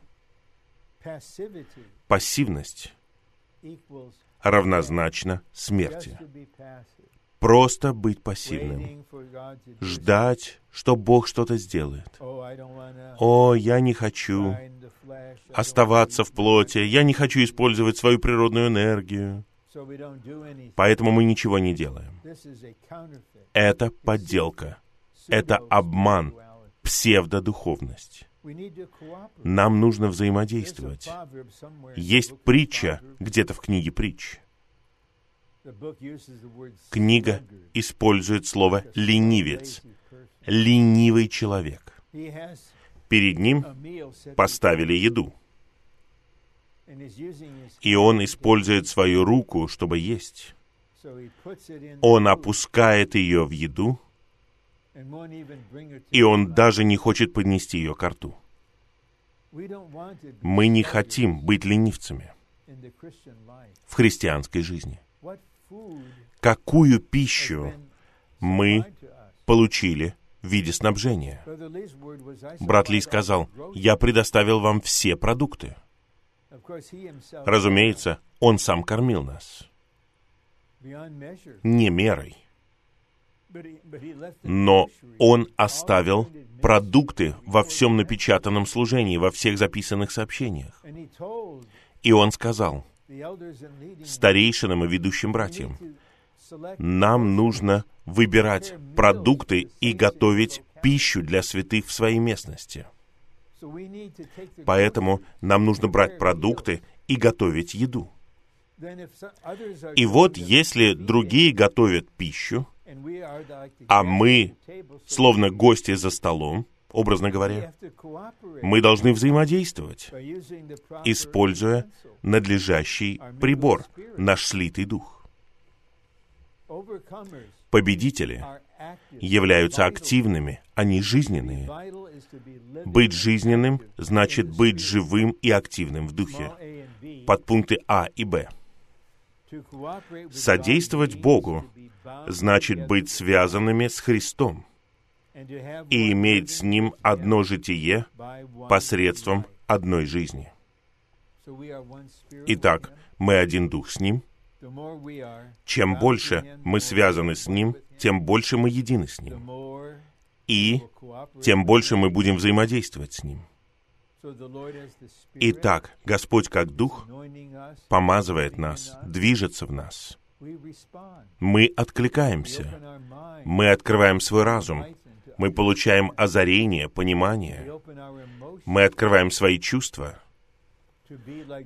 Пассивность равнозначна смерти. Просто быть пассивным. Ждать, что Бог что-то сделает. О, я не хочу оставаться в плоти, я не хочу использовать свою природную энергию. Поэтому мы ничего не делаем. Это подделка это обман, псевдодуховность. Нам нужно взаимодействовать. Есть притча где-то в книге притч. Книга использует слово «ленивец», «ленивый человек». Перед ним поставили еду. И он использует свою руку, чтобы есть. Он опускает ее в еду, и он даже не хочет поднести ее к рту. Мы не хотим быть ленивцами в христианской жизни. Какую пищу мы получили в виде снабжения? Брат Ли сказал, «Я предоставил вам все продукты». Разумеется, он сам кормил нас. Не мерой. Но он оставил продукты во всем напечатанном служении, во всех записанных сообщениях. И он сказал старейшинам и ведущим братьям, нам нужно выбирать продукты и готовить пищу для святых в своей местности. Поэтому нам нужно брать продукты и готовить еду. И вот если другие готовят пищу, а мы, словно гости за столом, образно говоря, мы должны взаимодействовать, используя надлежащий прибор, наш слитый дух. Победители являются активными, они жизненные. Быть жизненным значит быть живым и активным в духе. Подпункты А и Б. Содействовать Богу значит быть связанными с Христом и иметь с Ним одно житие посредством одной жизни. Итак, мы один дух с Ним. Чем больше мы связаны с Ним, тем больше мы едины с Ним. И тем больше мы будем взаимодействовать с Ним. Итак, Господь как Дух помазывает нас, движется в нас. Мы откликаемся. Мы открываем свой разум. Мы получаем озарение, понимание. Мы открываем свои чувства.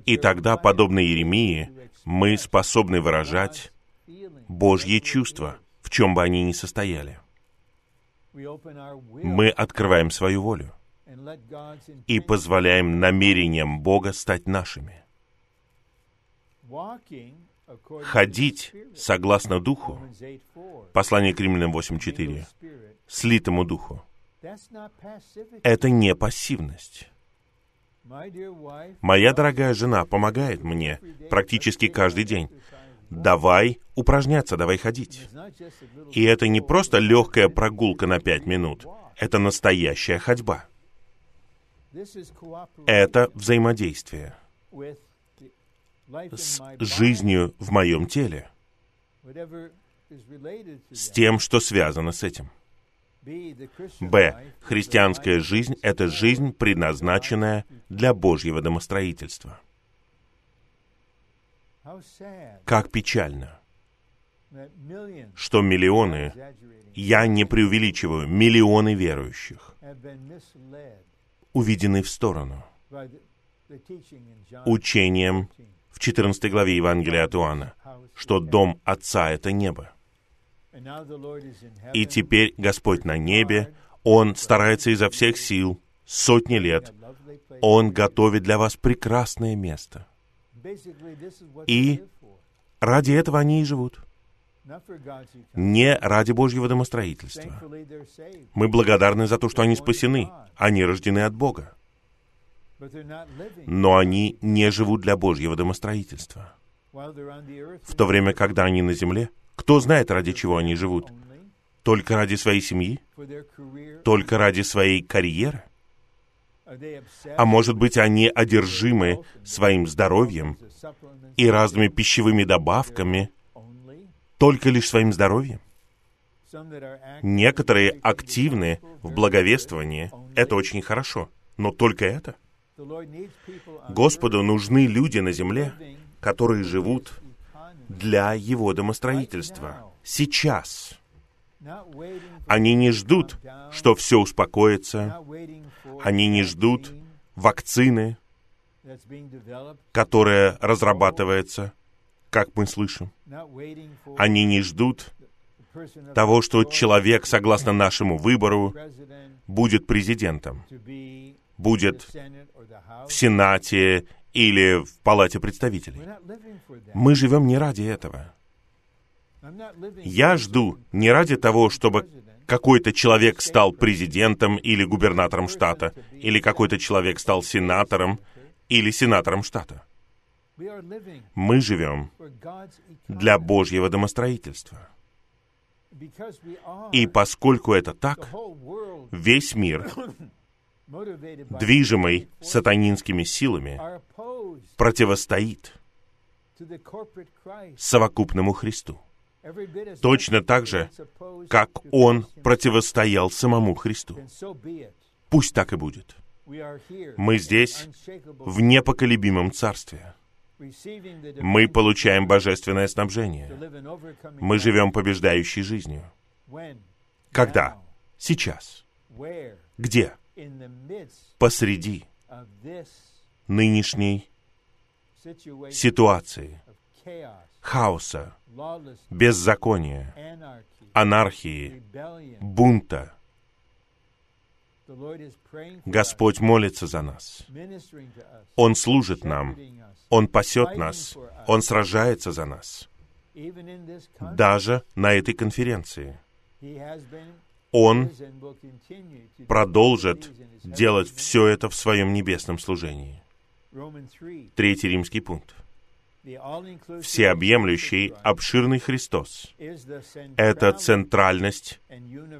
И тогда, подобно Еремии, мы способны выражать Божьи чувства, в чем бы они ни состояли. Мы открываем свою волю и позволяем намерениям Бога стать нашими. Ходить согласно Духу, послание к Римлянам 8.4, слитому Духу, это не пассивность. Моя дорогая жена помогает мне практически каждый день. Давай упражняться, давай ходить. И это не просто легкая прогулка на пять минут, это настоящая ходьба. Это взаимодействие с жизнью в моем теле, с тем, что связано с этим. Б. Христианская жизнь — это жизнь, предназначенная для Божьего домостроительства. Как печально, что миллионы, я не преувеличиваю, миллионы верующих уведены в сторону учением в 14 главе Евангелия от Иоанна, что дом Отца — это небо. И теперь Господь на небе, Он старается изо всех сил, сотни лет, Он готовит для вас прекрасное место. И ради этого они и живут. Не ради Божьего домостроительства. Мы благодарны за то, что они спасены. Они рождены от Бога. Но они не живут для Божьего домостроительства. В то время, когда они на земле, кто знает, ради чего они живут? Только ради своей семьи? Только ради своей карьеры? А может быть, они одержимы своим здоровьем и разными пищевыми добавками, только лишь своим здоровьем? Некоторые активны в благовествовании, это очень хорошо, но только это? Господу нужны люди на земле, которые живут для Его домостроительства. Сейчас. Они не ждут, что все успокоится. Они не ждут вакцины, которая разрабатывается, как мы слышим. Они не ждут того, что человек, согласно нашему выбору, будет президентом, будет в Сенате или в палате представителей. Мы живем не ради этого. Я жду не ради того, чтобы какой-то человек стал президентом или губернатором штата, или какой-то человек стал сенатором или сенатором штата. Мы живем для Божьего домостроительства. И поскольку это так, весь мир, движимый сатанинскими силами, противостоит совокупному Христу. Точно так же, как Он противостоял самому Христу. Пусть так и будет. Мы здесь, в непоколебимом царстве. Мы получаем божественное снабжение. Мы живем побеждающей жизнью. Когда? Сейчас. Где? Посреди нынешней ситуации, хаоса, беззакония, анархии, бунта. Господь молится за нас. Он служит нам. Он пасет нас. Он сражается за нас. Даже на этой конференции. Он продолжит делать все это в своем небесном служении. Третий римский пункт. Всеобъемлющий, обширный Христос — это центральность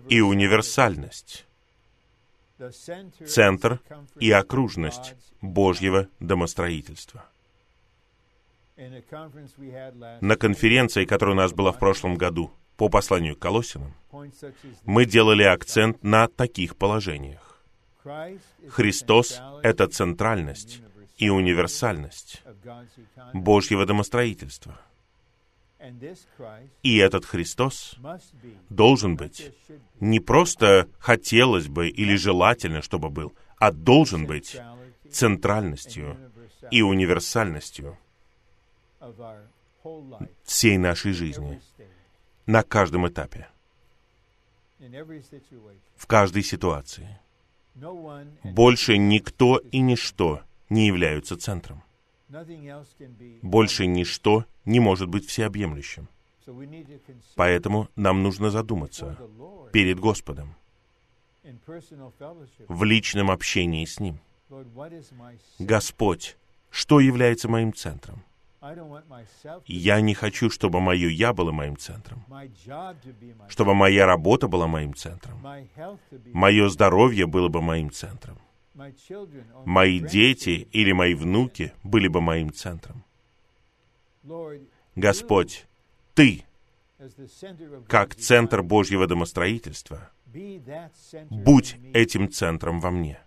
и универсальность, центр и окружность Божьего домостроительства. На конференции, которая у нас была в прошлом году по посланию к Колосинам, мы делали акцент на таких положениях. Христос — это центральность и универсальность Божьего домостроительства. И этот Христос должен быть не просто хотелось бы или желательно, чтобы был, а должен быть центральностью и универсальностью всей нашей жизни на каждом этапе, в каждой ситуации. Больше никто и ничто не являются центром. Больше ничто не может быть всеобъемлющим. Поэтому нам нужно задуматься перед Господом в личном общении с Ним. Господь, что является моим центром? Я не хочу, чтобы мое «я» было моим центром, чтобы моя работа была моим центром, мое здоровье было бы моим центром, мои дети или мои внуки были бы моим центром. Господь, Ты, как центр Божьего домостроительства, будь этим центром во мне.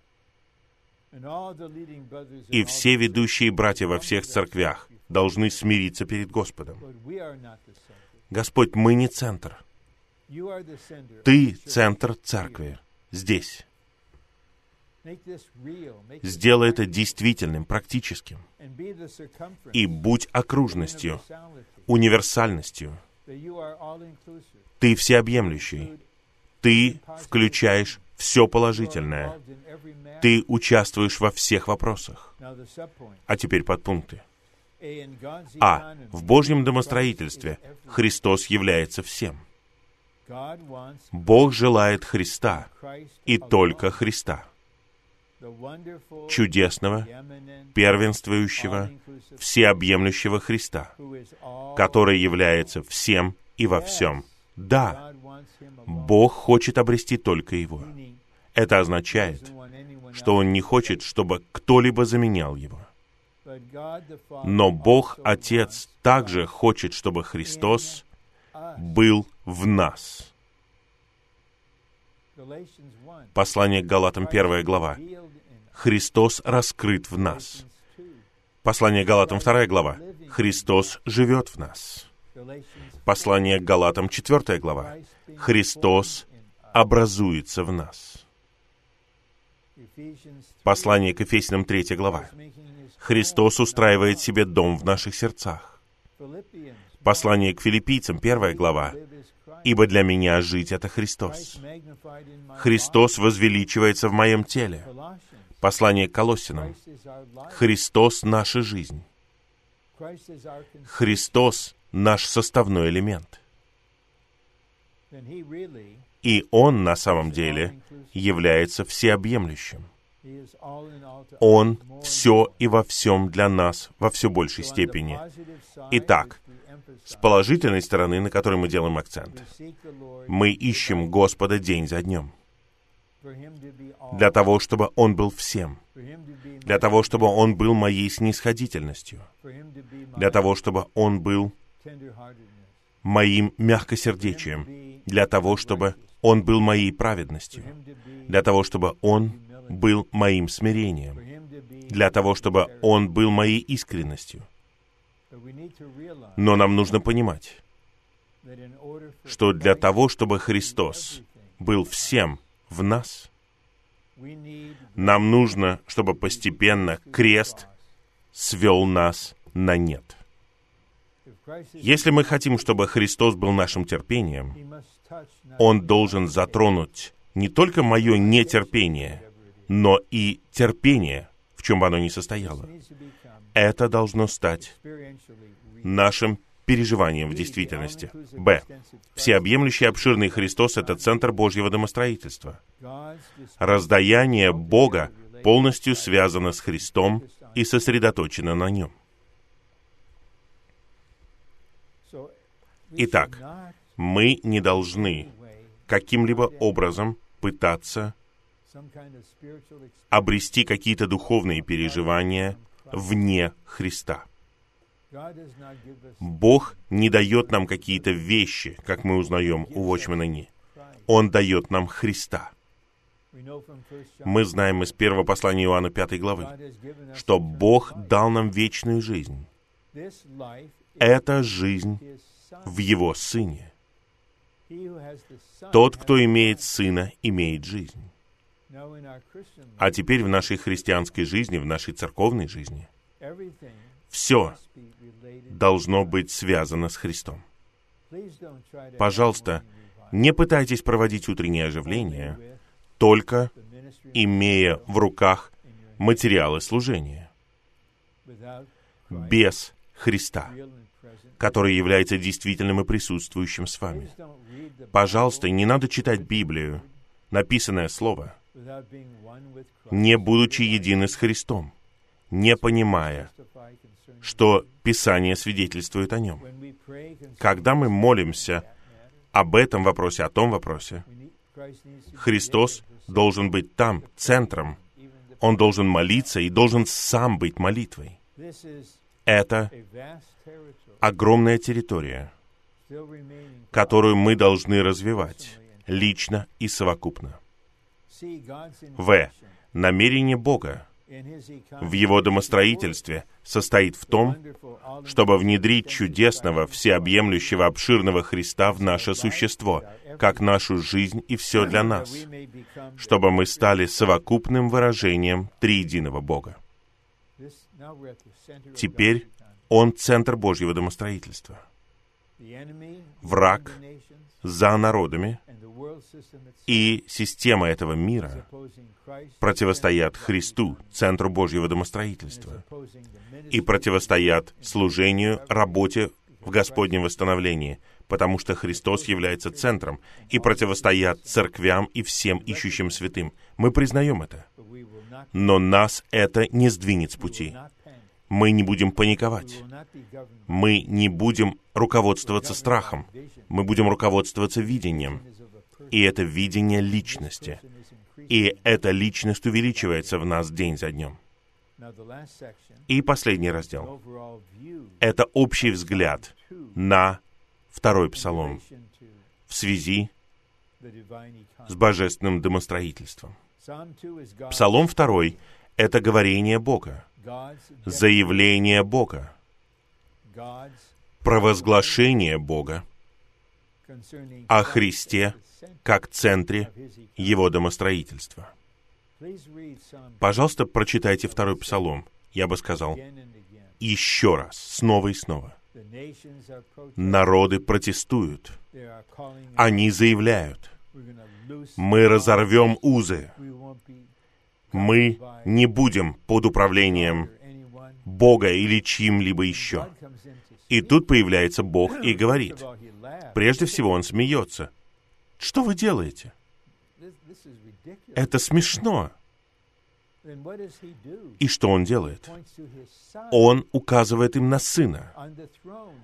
И все ведущие братья во всех церквях должны смириться перед Господом. Господь, мы не центр. Ты центр церкви здесь. Сделай это действительным, практическим. И будь окружностью, универсальностью. Ты всеобъемлющий. Ты включаешь все положительное. Ты участвуешь во всех вопросах. А теперь подпункты. А. В Божьем домостроительстве Христос является всем. Бог желает Христа и только Христа чудесного, первенствующего, всеобъемлющего Христа, который является всем и во всем. Да, Бог хочет обрести только Его. Это означает, что Он не хочет, чтобы кто-либо заменял Его. Но Бог Отец также хочет, чтобы Христос был в нас. Послание к Галатам, первая глава. Христос раскрыт в нас. Послание Галатам, вторая глава. Христос живет в нас. Послание Галатам, четвертая глава. Христос образуется в нас. Послание к Ефесиным, третья глава. Христос устраивает себе дом в наших сердцах. Послание к филиппийцам, первая глава ибо для меня жить — это Христос. Христос возвеличивается в моем теле. Послание к Колоссинам. Христос — наша жизнь. Христос — наш составной элемент. И Он на самом деле является всеобъемлющим. Он все и во всем для нас во все большей степени. Итак, с положительной стороны, на которой мы делаем акцент, мы ищем Господа день за днем. Для того, чтобы Он был всем. Для того, чтобы Он был моей снисходительностью. Для того, чтобы Он был моим мягкосердечием. Для того, чтобы Он был моей праведностью. Для того, чтобы Он был моим смирением. Для того, чтобы Он был моей искренностью. Но нам нужно понимать, что для того, чтобы Христос был всем в нас, нам нужно, чтобы постепенно крест свел нас на нет. Если мы хотим, чтобы Христос был нашим терпением, Он должен затронуть не только мое нетерпение, но и терпение, в чем бы оно ни состояло. Это должно стать нашим переживанием в действительности. Б. Всеобъемлющий обширный Христос — это центр Божьего домостроительства. Раздаяние Бога полностью связано с Христом и сосредоточено на Нем. Итак, мы не должны каким-либо образом пытаться обрести какие-то духовные переживания вне Христа. Бог не дает нам какие-то вещи, как мы узнаем у Вочмана Ни. Он дает нам Христа. Мы знаем из первого послания Иоанна 5 главы, что Бог дал нам вечную жизнь. Это жизнь в Его Сыне. Тот, кто имеет Сына, имеет жизнь. А теперь в нашей христианской жизни, в нашей церковной жизни, все должно быть связано с Христом. Пожалуйста, не пытайтесь проводить утреннее оживление, только имея в руках материалы служения. Без Христа, который является действительным и присутствующим с вами. Пожалуйста, не надо читать Библию, написанное Слово, не будучи едины с Христом, не понимая, что Писание свидетельствует о нем. Когда мы молимся об этом вопросе, о том вопросе, Христос должен быть там, центром. Он должен молиться и должен сам быть молитвой. Это огромная территория, которую мы должны развивать лично и совокупно. В. Намерение Бога в его домостроительстве состоит в том, чтобы внедрить чудесного, всеобъемлющего, обширного Христа в наше существо, как нашу жизнь и все для нас, чтобы мы стали совокупным выражением триединого Бога. Теперь Он — центр Божьего домостроительства. Враг за народами и система этого мира противостоят Христу, центру Божьего домостроительства, и противостоят служению, работе в Господнем восстановлении, потому что Христос является центром, и противостоят церквям и всем ищущим святым. Мы признаем это. Но нас это не сдвинет с пути. Мы не будем паниковать. Мы не будем руководствоваться страхом. Мы будем руководствоваться видением. И это видение личности. И эта личность увеличивается в нас день за днем. И последний раздел. Это общий взгляд на второй псалом в связи с божественным домостроительством. Псалом второй — это говорение Бога, заявление Бога, провозглашение Бога о Христе как центре его домостроительства. Пожалуйста, прочитайте второй псалом. Я бы сказал, еще раз, снова и снова. Народы протестуют. Они заявляют, мы разорвем узы. Мы не будем под управлением Бога или чьим-либо еще. И тут появляется Бог и говорит. Прежде всего он смеется. Что вы делаете? Это смешно. И что он делает? Он указывает им на сына,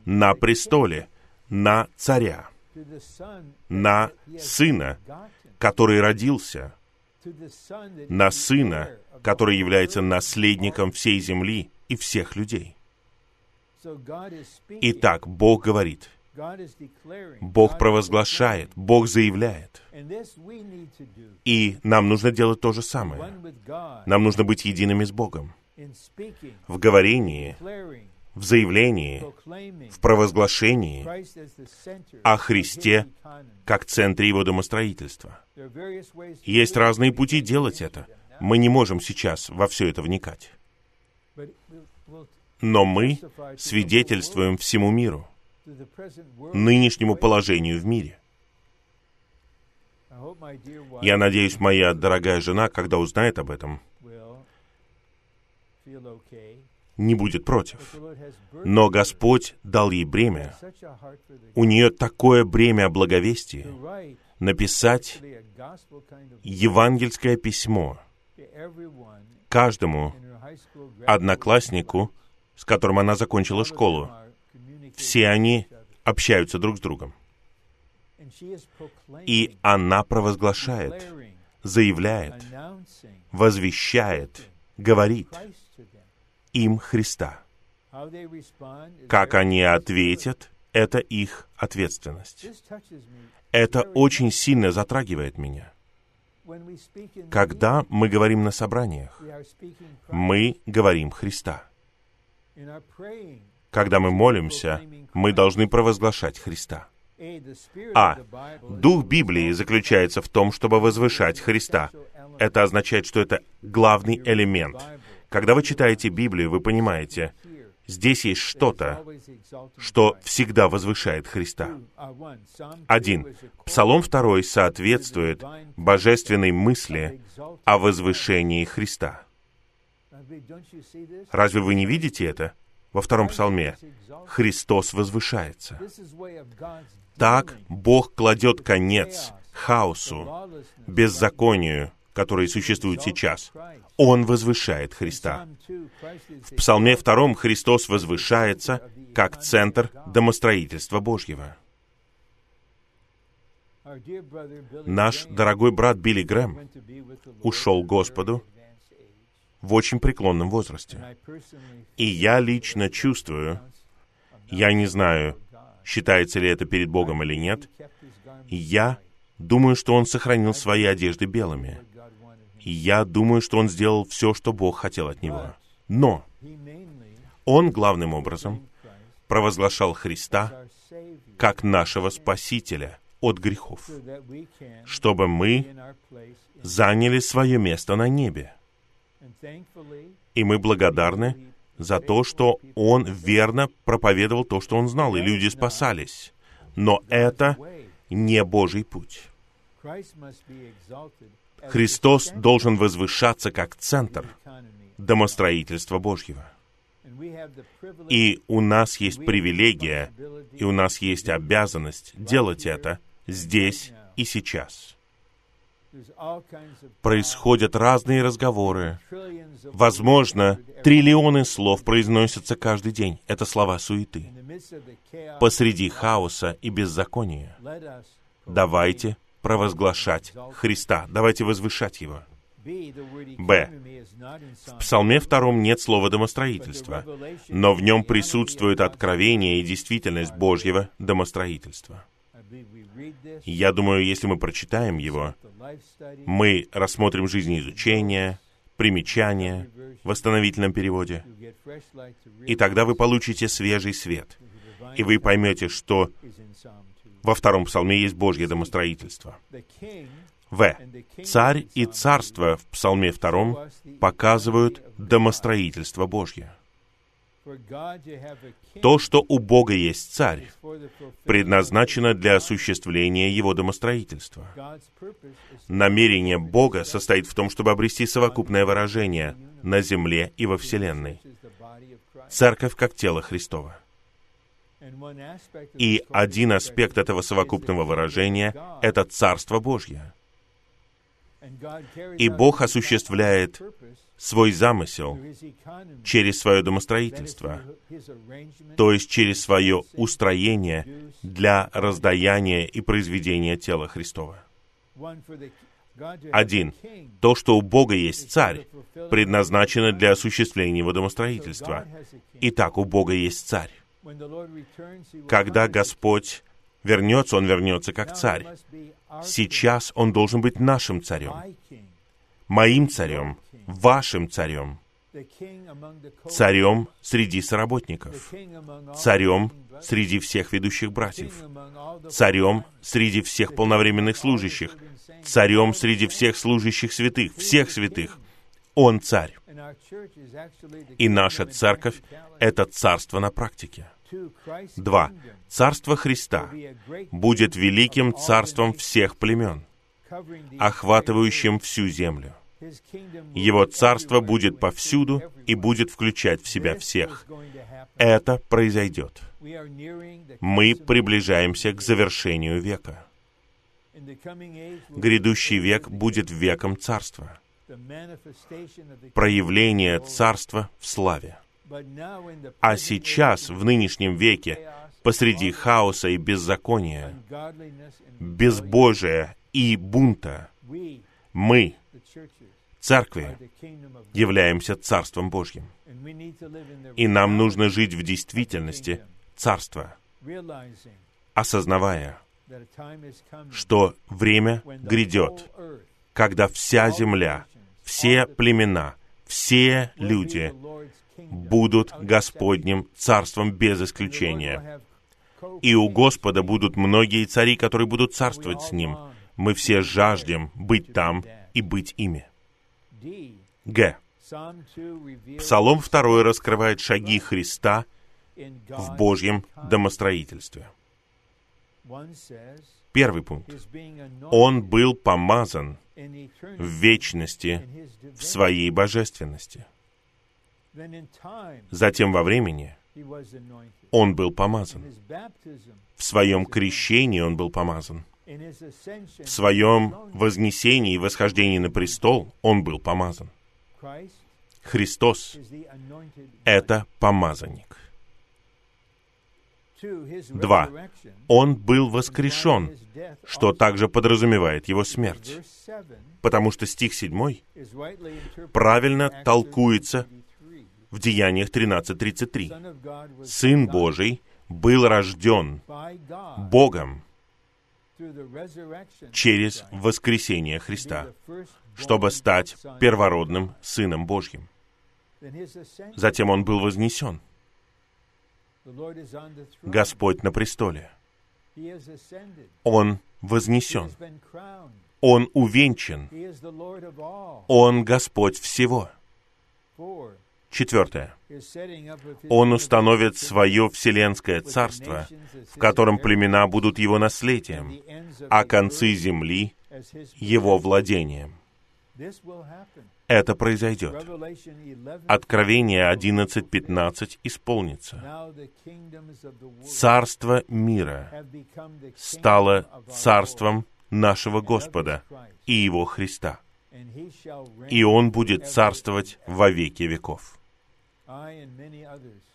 на престоле, на царя, на сына, который родился, на сына, который является наследником всей земли и всех людей. Итак, Бог говорит, Бог провозглашает, Бог заявляет. И нам нужно делать то же самое. Нам нужно быть едиными с Богом. В говорении, в заявлении, в провозглашении о Христе как центре Его домостроительства. Есть разные пути делать это. Мы не можем сейчас во все это вникать. Но мы свидетельствуем всему миру, нынешнему положению в мире. Я надеюсь, моя дорогая жена, когда узнает об этом, не будет против. Но Господь дал ей бремя. У нее такое бремя о благовестии написать евангельское письмо каждому однокласснику, с которым она закончила школу. Все они общаются друг с другом. И она провозглашает, заявляет, возвещает, говорит им Христа. Как они ответят, это их ответственность. Это очень сильно затрагивает меня. Когда мы говорим на собраниях, мы говорим Христа. Когда мы молимся, мы должны провозглашать Христа. А. Дух Библии заключается в том, чтобы возвышать Христа. Это означает, что это главный элемент. Когда вы читаете Библию, вы понимаете, здесь есть что-то, что всегда возвышает Христа. Один. Псалом второй соответствует божественной мысли о возвышении Христа. Разве вы не видите это? Во втором псалме Христос возвышается. Так Бог кладет конец хаосу, беззаконию, которые существуют сейчас. Он возвышает Христа. В Псалме втором Христос возвышается как центр домостроительства Божьего. Наш дорогой брат Билли Грэм ушел Господу в очень преклонном возрасте. И я лично чувствую, я не знаю, считается ли это перед Богом или нет, я думаю, что он сохранил свои одежды белыми. Я думаю, что он сделал все, что Бог хотел от него. Но он главным образом провозглашал Христа как нашего Спасителя от грехов, чтобы мы заняли свое место на небе. И мы благодарны за то, что он верно проповедовал то, что он знал, и люди спасались. Но это не Божий путь. Христос должен возвышаться как центр домостроительства Божьего. И у нас есть привилегия, и у нас есть обязанность делать это здесь и сейчас происходят разные разговоры. Возможно, триллионы слов произносятся каждый день. Это слова суеты. Посреди хаоса и беззакония. Давайте провозглашать Христа. Давайте возвышать Его. Б. В Псалме втором нет слова «домостроительство», но в нем присутствует откровение и действительность Божьего домостроительства. Я думаю, если мы прочитаем его, мы рассмотрим жизнеизучение, примечания в восстановительном переводе, и тогда вы получите свежий свет, и вы поймете, что во втором псалме есть Божье домостроительство. В. Царь и царство в псалме втором показывают домостроительство Божье. То, что у Бога есть царь, предназначено для осуществления его домостроительства. Намерение Бога состоит в том, чтобы обрести совокупное выражение на земле и во Вселенной. Церковь как тело Христова. И один аспект этого совокупного выражения — это Царство Божье. И Бог осуществляет свой замысел через свое домостроительство, то есть через свое устроение для раздаяния и произведения тела Христова. Один. То, что у Бога есть царь, предназначено для осуществления его домостроительства. Итак, у Бога есть царь. Когда Господь вернется, Он вернется как царь. Сейчас Он должен быть нашим царем, моим царем, вашим царем, царем среди соработников, царем среди всех ведущих братьев, царем среди всех полновременных служащих, царем среди всех служащих святых, всех святых. Он царь. И наша церковь — это царство на практике. Два. Царство Христа будет великим царством всех племен, охватывающим всю землю. Его царство будет повсюду и будет включать в себя всех. Это произойдет. Мы приближаемся к завершению века. Грядущий век будет веком царства. Проявление царства в славе. А сейчас, в нынешнем веке, посреди хаоса и беззакония, безбожия и бунта, мы, церкви, являемся Царством Божьим. И нам нужно жить в действительности Царства, осознавая, что время грядет, когда вся земля, все племена, все люди будут Господним царством без исключения. И у Господа будут многие цари, которые будут царствовать с Ним. Мы все жаждем быть там и быть ими. Г. Псалом 2 раскрывает шаги Христа в Божьем домостроительстве. Первый пункт. Он был помазан в вечности в своей божественности. Затем во времени он был помазан. В своем крещении он был помазан. В своем вознесении и восхождении на престол он был помазан. Христос — это помазанник. Два. Он был воскрешен, что также подразумевает его смерть. Потому что стих 7 правильно толкуется в Деяниях 13.33. Сын Божий был рожден Богом через воскресение Христа, чтобы стать первородным Сыном Божьим. Затем Он был вознесен. Господь на престоле. Он вознесен. Он увенчан. Он Господь всего. Четвертое. Он установит свое вселенское царство, в котором племена будут его наследием, а концы земли — его владением. Это произойдет. Откровение 11.15 исполнится. Царство мира стало царством нашего Господа и Его Христа. И Он будет царствовать во веки веков.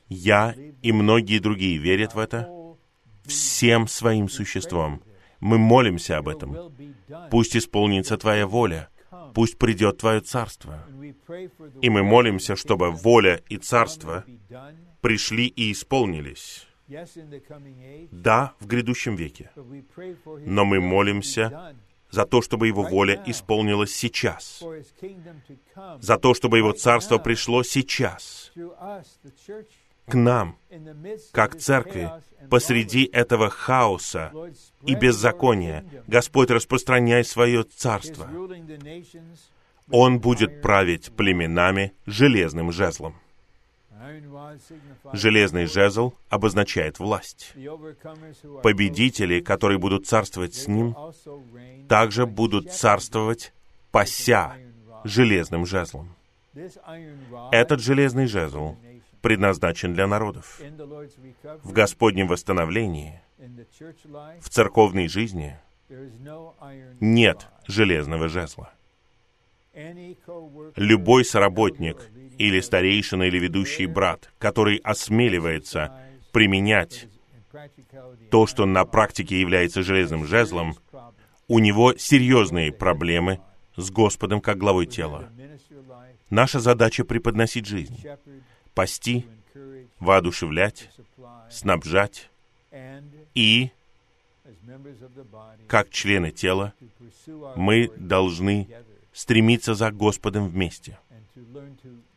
Я и многие другие верят в это всем своим существом. Мы молимся об этом. Пусть исполнится Твоя воля, пусть придет Твое Царство. И мы молимся, чтобы воля и Царство пришли и исполнились. Да, в грядущем веке. Но мы молимся за то, чтобы Его воля исполнилась сейчас, за то, чтобы Его Царство пришло сейчас, к нам, как церкви, посреди этого хаоса и беззакония. Господь, распространяй свое Царство. Он будет править племенами железным жезлом. Железный жезл обозначает власть. Победители, которые будут царствовать с ним, также будут царствовать, пася железным жезлом. Этот железный жезл предназначен для народов. В Господнем восстановлении, в церковной жизни нет железного жезла. Любой соработник или старейшина или ведущий брат, который осмеливается применять то, что на практике является железным жезлом, у него серьезные проблемы с Господом как главой тела. Наша задача преподносить жизнь, пасти, воодушевлять, снабжать и, как члены тела, мы должны стремиться за Господом вместе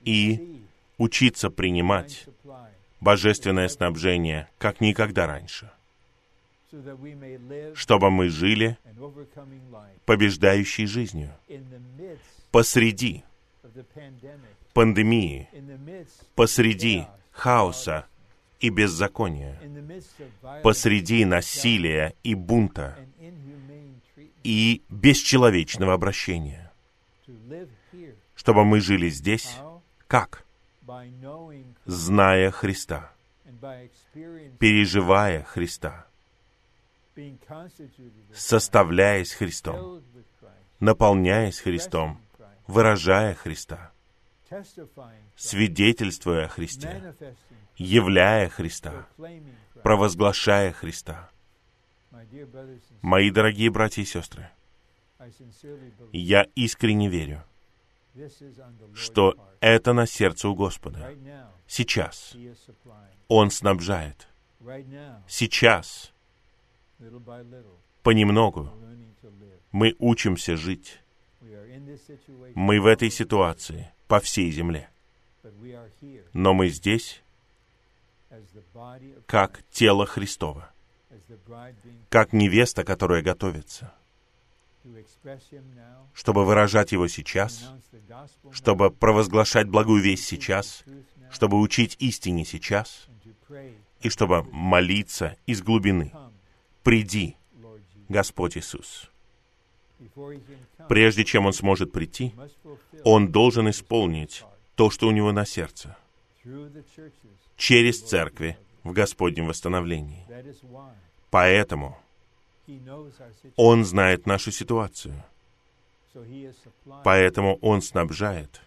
и учиться принимать божественное снабжение, как никогда раньше, чтобы мы жили побеждающей жизнью посреди пандемии, посреди хаоса и беззакония, посреди насилия и бунта и бесчеловечного обращения, чтобы мы жили здесь, как? Зная Христа, переживая Христа, составляясь Христом, наполняясь Христом, выражая Христа, свидетельствуя о Христе, являя Христа, провозглашая Христа. Мои дорогие братья и сестры, я искренне верю, что это на сердце у Господа. Сейчас Он снабжает. Сейчас, понемногу, мы учимся жить. Мы в этой ситуации по всей земле. Но мы здесь как тело Христова, как невеста, которая готовится, чтобы выражать Его сейчас, чтобы провозглашать благую весть сейчас, чтобы учить истине сейчас, и чтобы молиться из глубины. «Приди, Господь Иисус». Прежде чем Он сможет прийти, Он должен исполнить то, что у Него на сердце, через церкви в Господнем восстановлении. Поэтому Он знает нашу ситуацию. Поэтому Он снабжает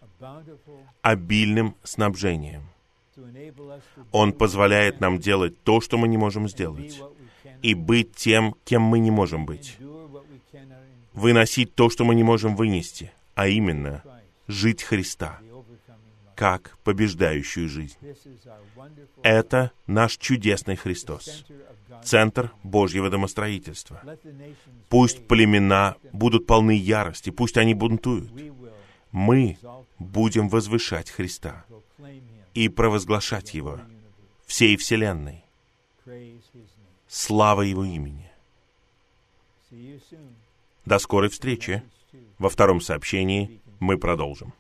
обильным снабжением. Он позволяет нам делать то, что мы не можем сделать, и быть тем, кем мы не можем быть. Выносить то, что мы не можем вынести, а именно жить Христа, как побеждающую жизнь. Это наш чудесный Христос, центр Божьего домостроительства. Пусть племена будут полны ярости, пусть они бунтуют. Мы будем возвышать Христа и провозглашать Его всей Вселенной. Слава Его имени. До скорой встречи. Во втором сообщении мы продолжим.